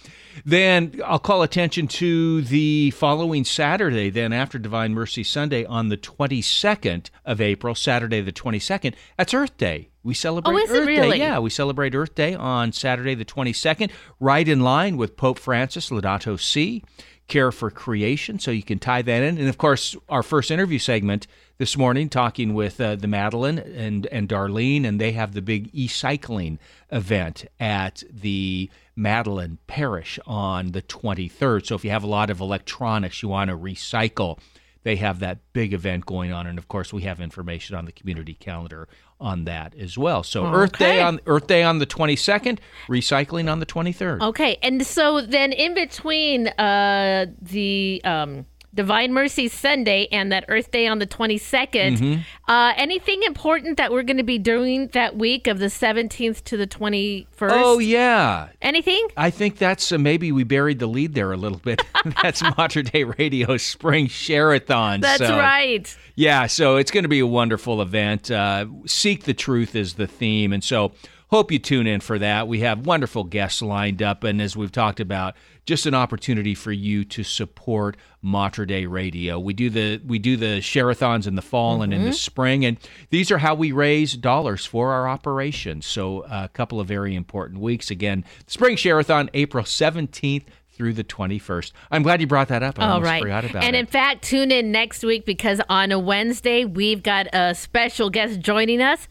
Then I'll call attention to the following Saturday, then after Divine Mercy Sunday on the 22nd of April, Saturday the 22nd. That's Earth Day. We celebrate Oh, is it Earth really? Day. Yeah, we celebrate Earth Day on Saturday the 22nd, right in line with Pope Francis Laudato Si. Care for Creation, so you can tie that in. And of course, our first interview segment this morning, talking with uh, the Madeleine and and Darlene, and they have the big e-cycling event at the Madeleine Parish on the 23rd. So if you have a lot of electronics you want to recycle, they have that big event going on. And of course, we have information on the community calendar on that as well. So Earth Day on Earth Day on the 22nd, recycling on the 23rd. Okay, and so then in between uh, the um, Divine Mercy Sunday and that Earth Day on the 22nd, Mhm. uh, anything important that we're going to be doing that week of the 17th to the 21st? Oh yeah. Anything? I think that's uh, maybe we buried the lead there a little bit. *laughs* *laughs* that's Mater Dei Radio Spring Share-a-thon. That's So, right. Yeah, so it's going to be a wonderful event. Uh, Seek the truth is the theme, and so hope you tune in for that. We have wonderful guests lined up, and as we've talked about, just an opportunity for you to support Mater Dei Radio. We do the we do the share-a-thons in the fall and in the Mhm. spring, and these are how we raise dollars for our operations. So a couple of very important weeks. Again, Spring Share-a-thon, April seventeenth through the twenty-first. I'm glad you brought that up. I All right. forgot about and it. And in fact, tune in next week because on a Wednesday, we've got a special guest joining us.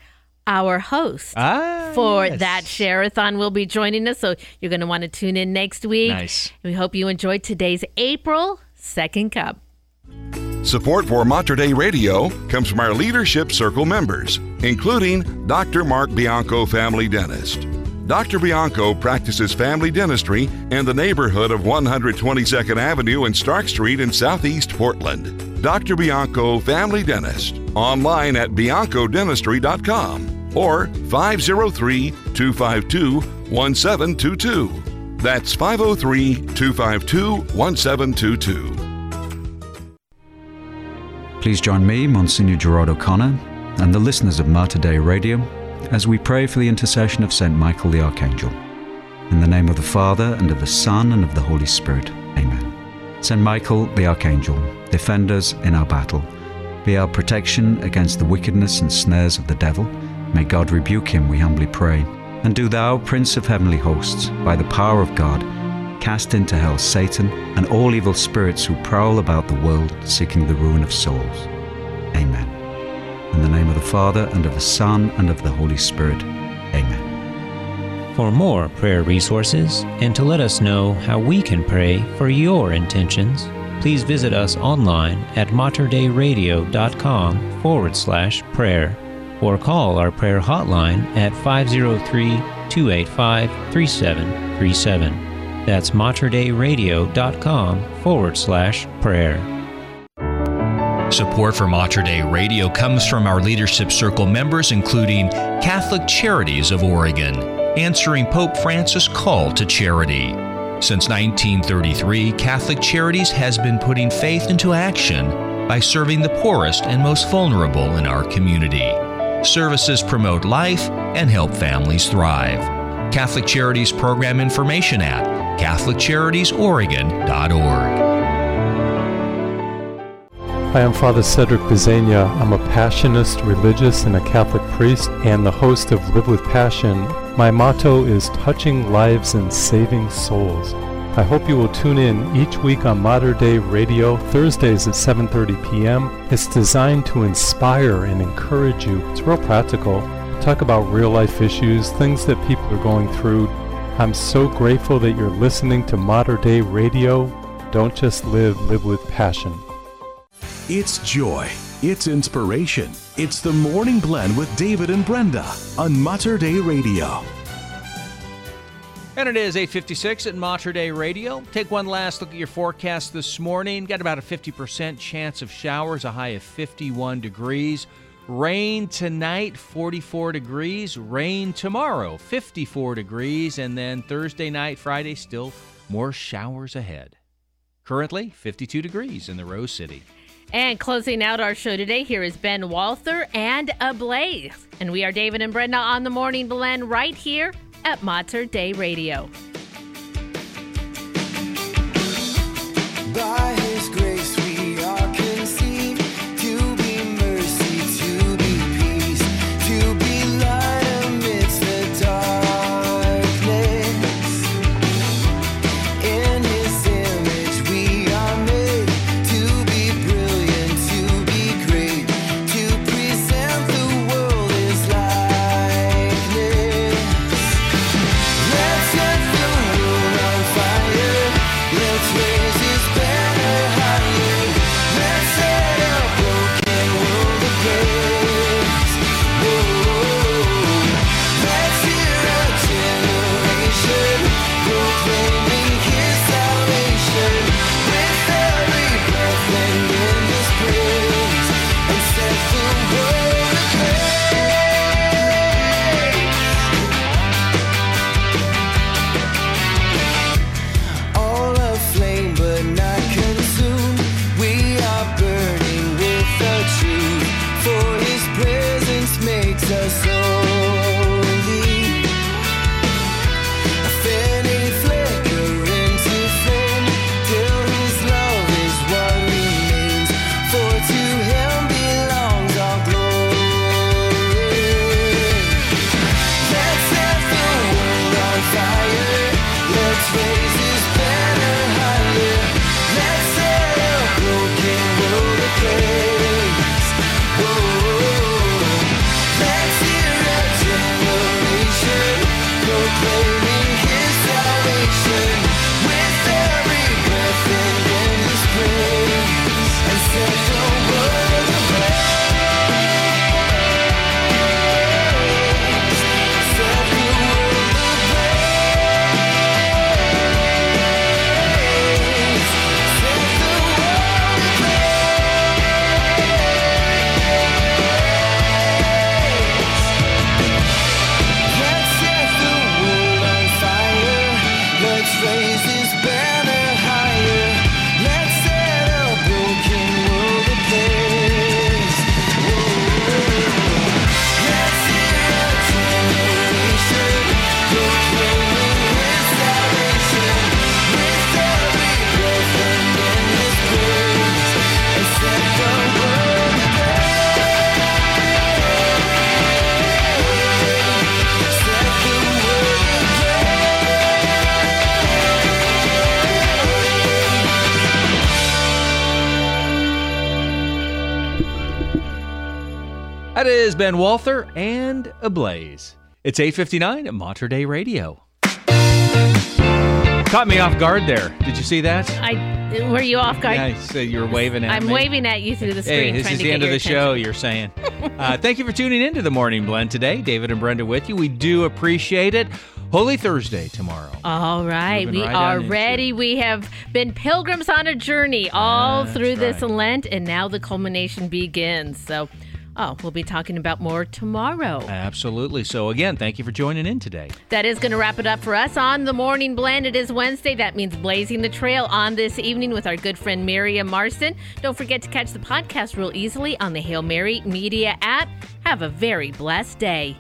Our host Ah, for yes. that share-a-thon will be joining us. So you're going to want to tune in next week. Nice. We hope you enjoyed today's April Second Cup. Support for Mater Dei Radio comes from our Leadership Circle members, including Dr. Mark Bianco, family dentist. Dr. Bianco practices family dentistry in the neighborhood of 122nd Avenue and Stark Street in Southeast Portland. Dr. Bianco, family dentist, online at biancodentistry.com or 503 252 1722. That's 503 252 1722. Please join me, Monsignor Gerard O'Connor, and the listeners of Mater Dei Radio as we pray for the intercession of St. Michael the Archangel. In the name of the Father, and of the Son, and of the Holy Spirit. Amen. St. Michael the Archangel, defend us in our battle. Be our protection against the wickedness and snares of the devil. May God rebuke him, we humbly pray. And do thou, Prince of heavenly hosts, by the power of God, cast into hell Satan and all evil spirits who prowl about the world seeking the ruin of souls. Amen. In the name of the Father, and of the Son, and of the Holy Spirit. Amen. For more prayer resources and to let us know how we can pray for your intentions, please visit us online at materdeiradio.com forward slash prayer or call our prayer hotline at 503 285 3737. That's materdeiradio.com forward slash prayer. Support for Mater Dei Radio comes from our Leadership Circle members, including Catholic Charities of Oregon, answering Pope Francis' call to charity. Since 1933, Catholic Charities has been putting faith into action by serving the poorest and most vulnerable in our community. Services promote life and help families thrive. Catholic Charities program information at CatholicCharitiesOregon.org. Hi, I'm Father Cedric Pisegna. I'm a Passionist, religious, and a Catholic priest, and the host of Live with Passion. My motto is touching lives and saving souls. I hope you will tune in each week on Mater Dei Radio, Thursdays at 7:30 p.m. It's designed to inspire and encourage you. It's real practical. Talk about real life issues, things that people are going through. I'm so grateful that you're listening to Mater Dei Radio. Don't just live, live with passion. It's joy. It's inspiration. It's the Morning Blend with David and Brenda on Mater Dei Radio. And it is 856 at Mater Dei Radio. Take one last look at your forecast this morning. Got about a 50% chance of showers, a high of 51 degrees. Rain tonight, 44 degrees. Rain tomorrow, 54 degrees. And then Thursday night, Friday, still more showers ahead. Currently, 52 degrees in the Rose City. And closing out our show today, here is Ben Walther and Ablaze. And we are David and Brenda on the Morning Blend right here at Mater Dei Radio. By Ben Walther and Ablaze. It's 859 at Mater Dei Radio. Caught me off guard there. Did you see that? I were you off guard? Yeah, so you're waving at me. I'm me. waving at you through the screen. Hey, this is the end of the show, you're saying. *laughs* uh, thank you for tuning in to the Morning Blend today. David and Brenda with you. We do appreciate it. Holy Thursday tomorrow. All right, Moving we right are ready. We have been pilgrims on a journey all That's through this. Lent, and now the culmination begins. So, Oh, we'll be talking about more tomorrow. Absolutely. So, again, thank you for joining in today. That is going to wrap it up for us on the morning blend. It is Wednesday. That means blazing the trail on this evening with our good friend Miriam Marston. Don't forget to catch the podcast real easily on the Hail Mary Media app. Have a very blessed day.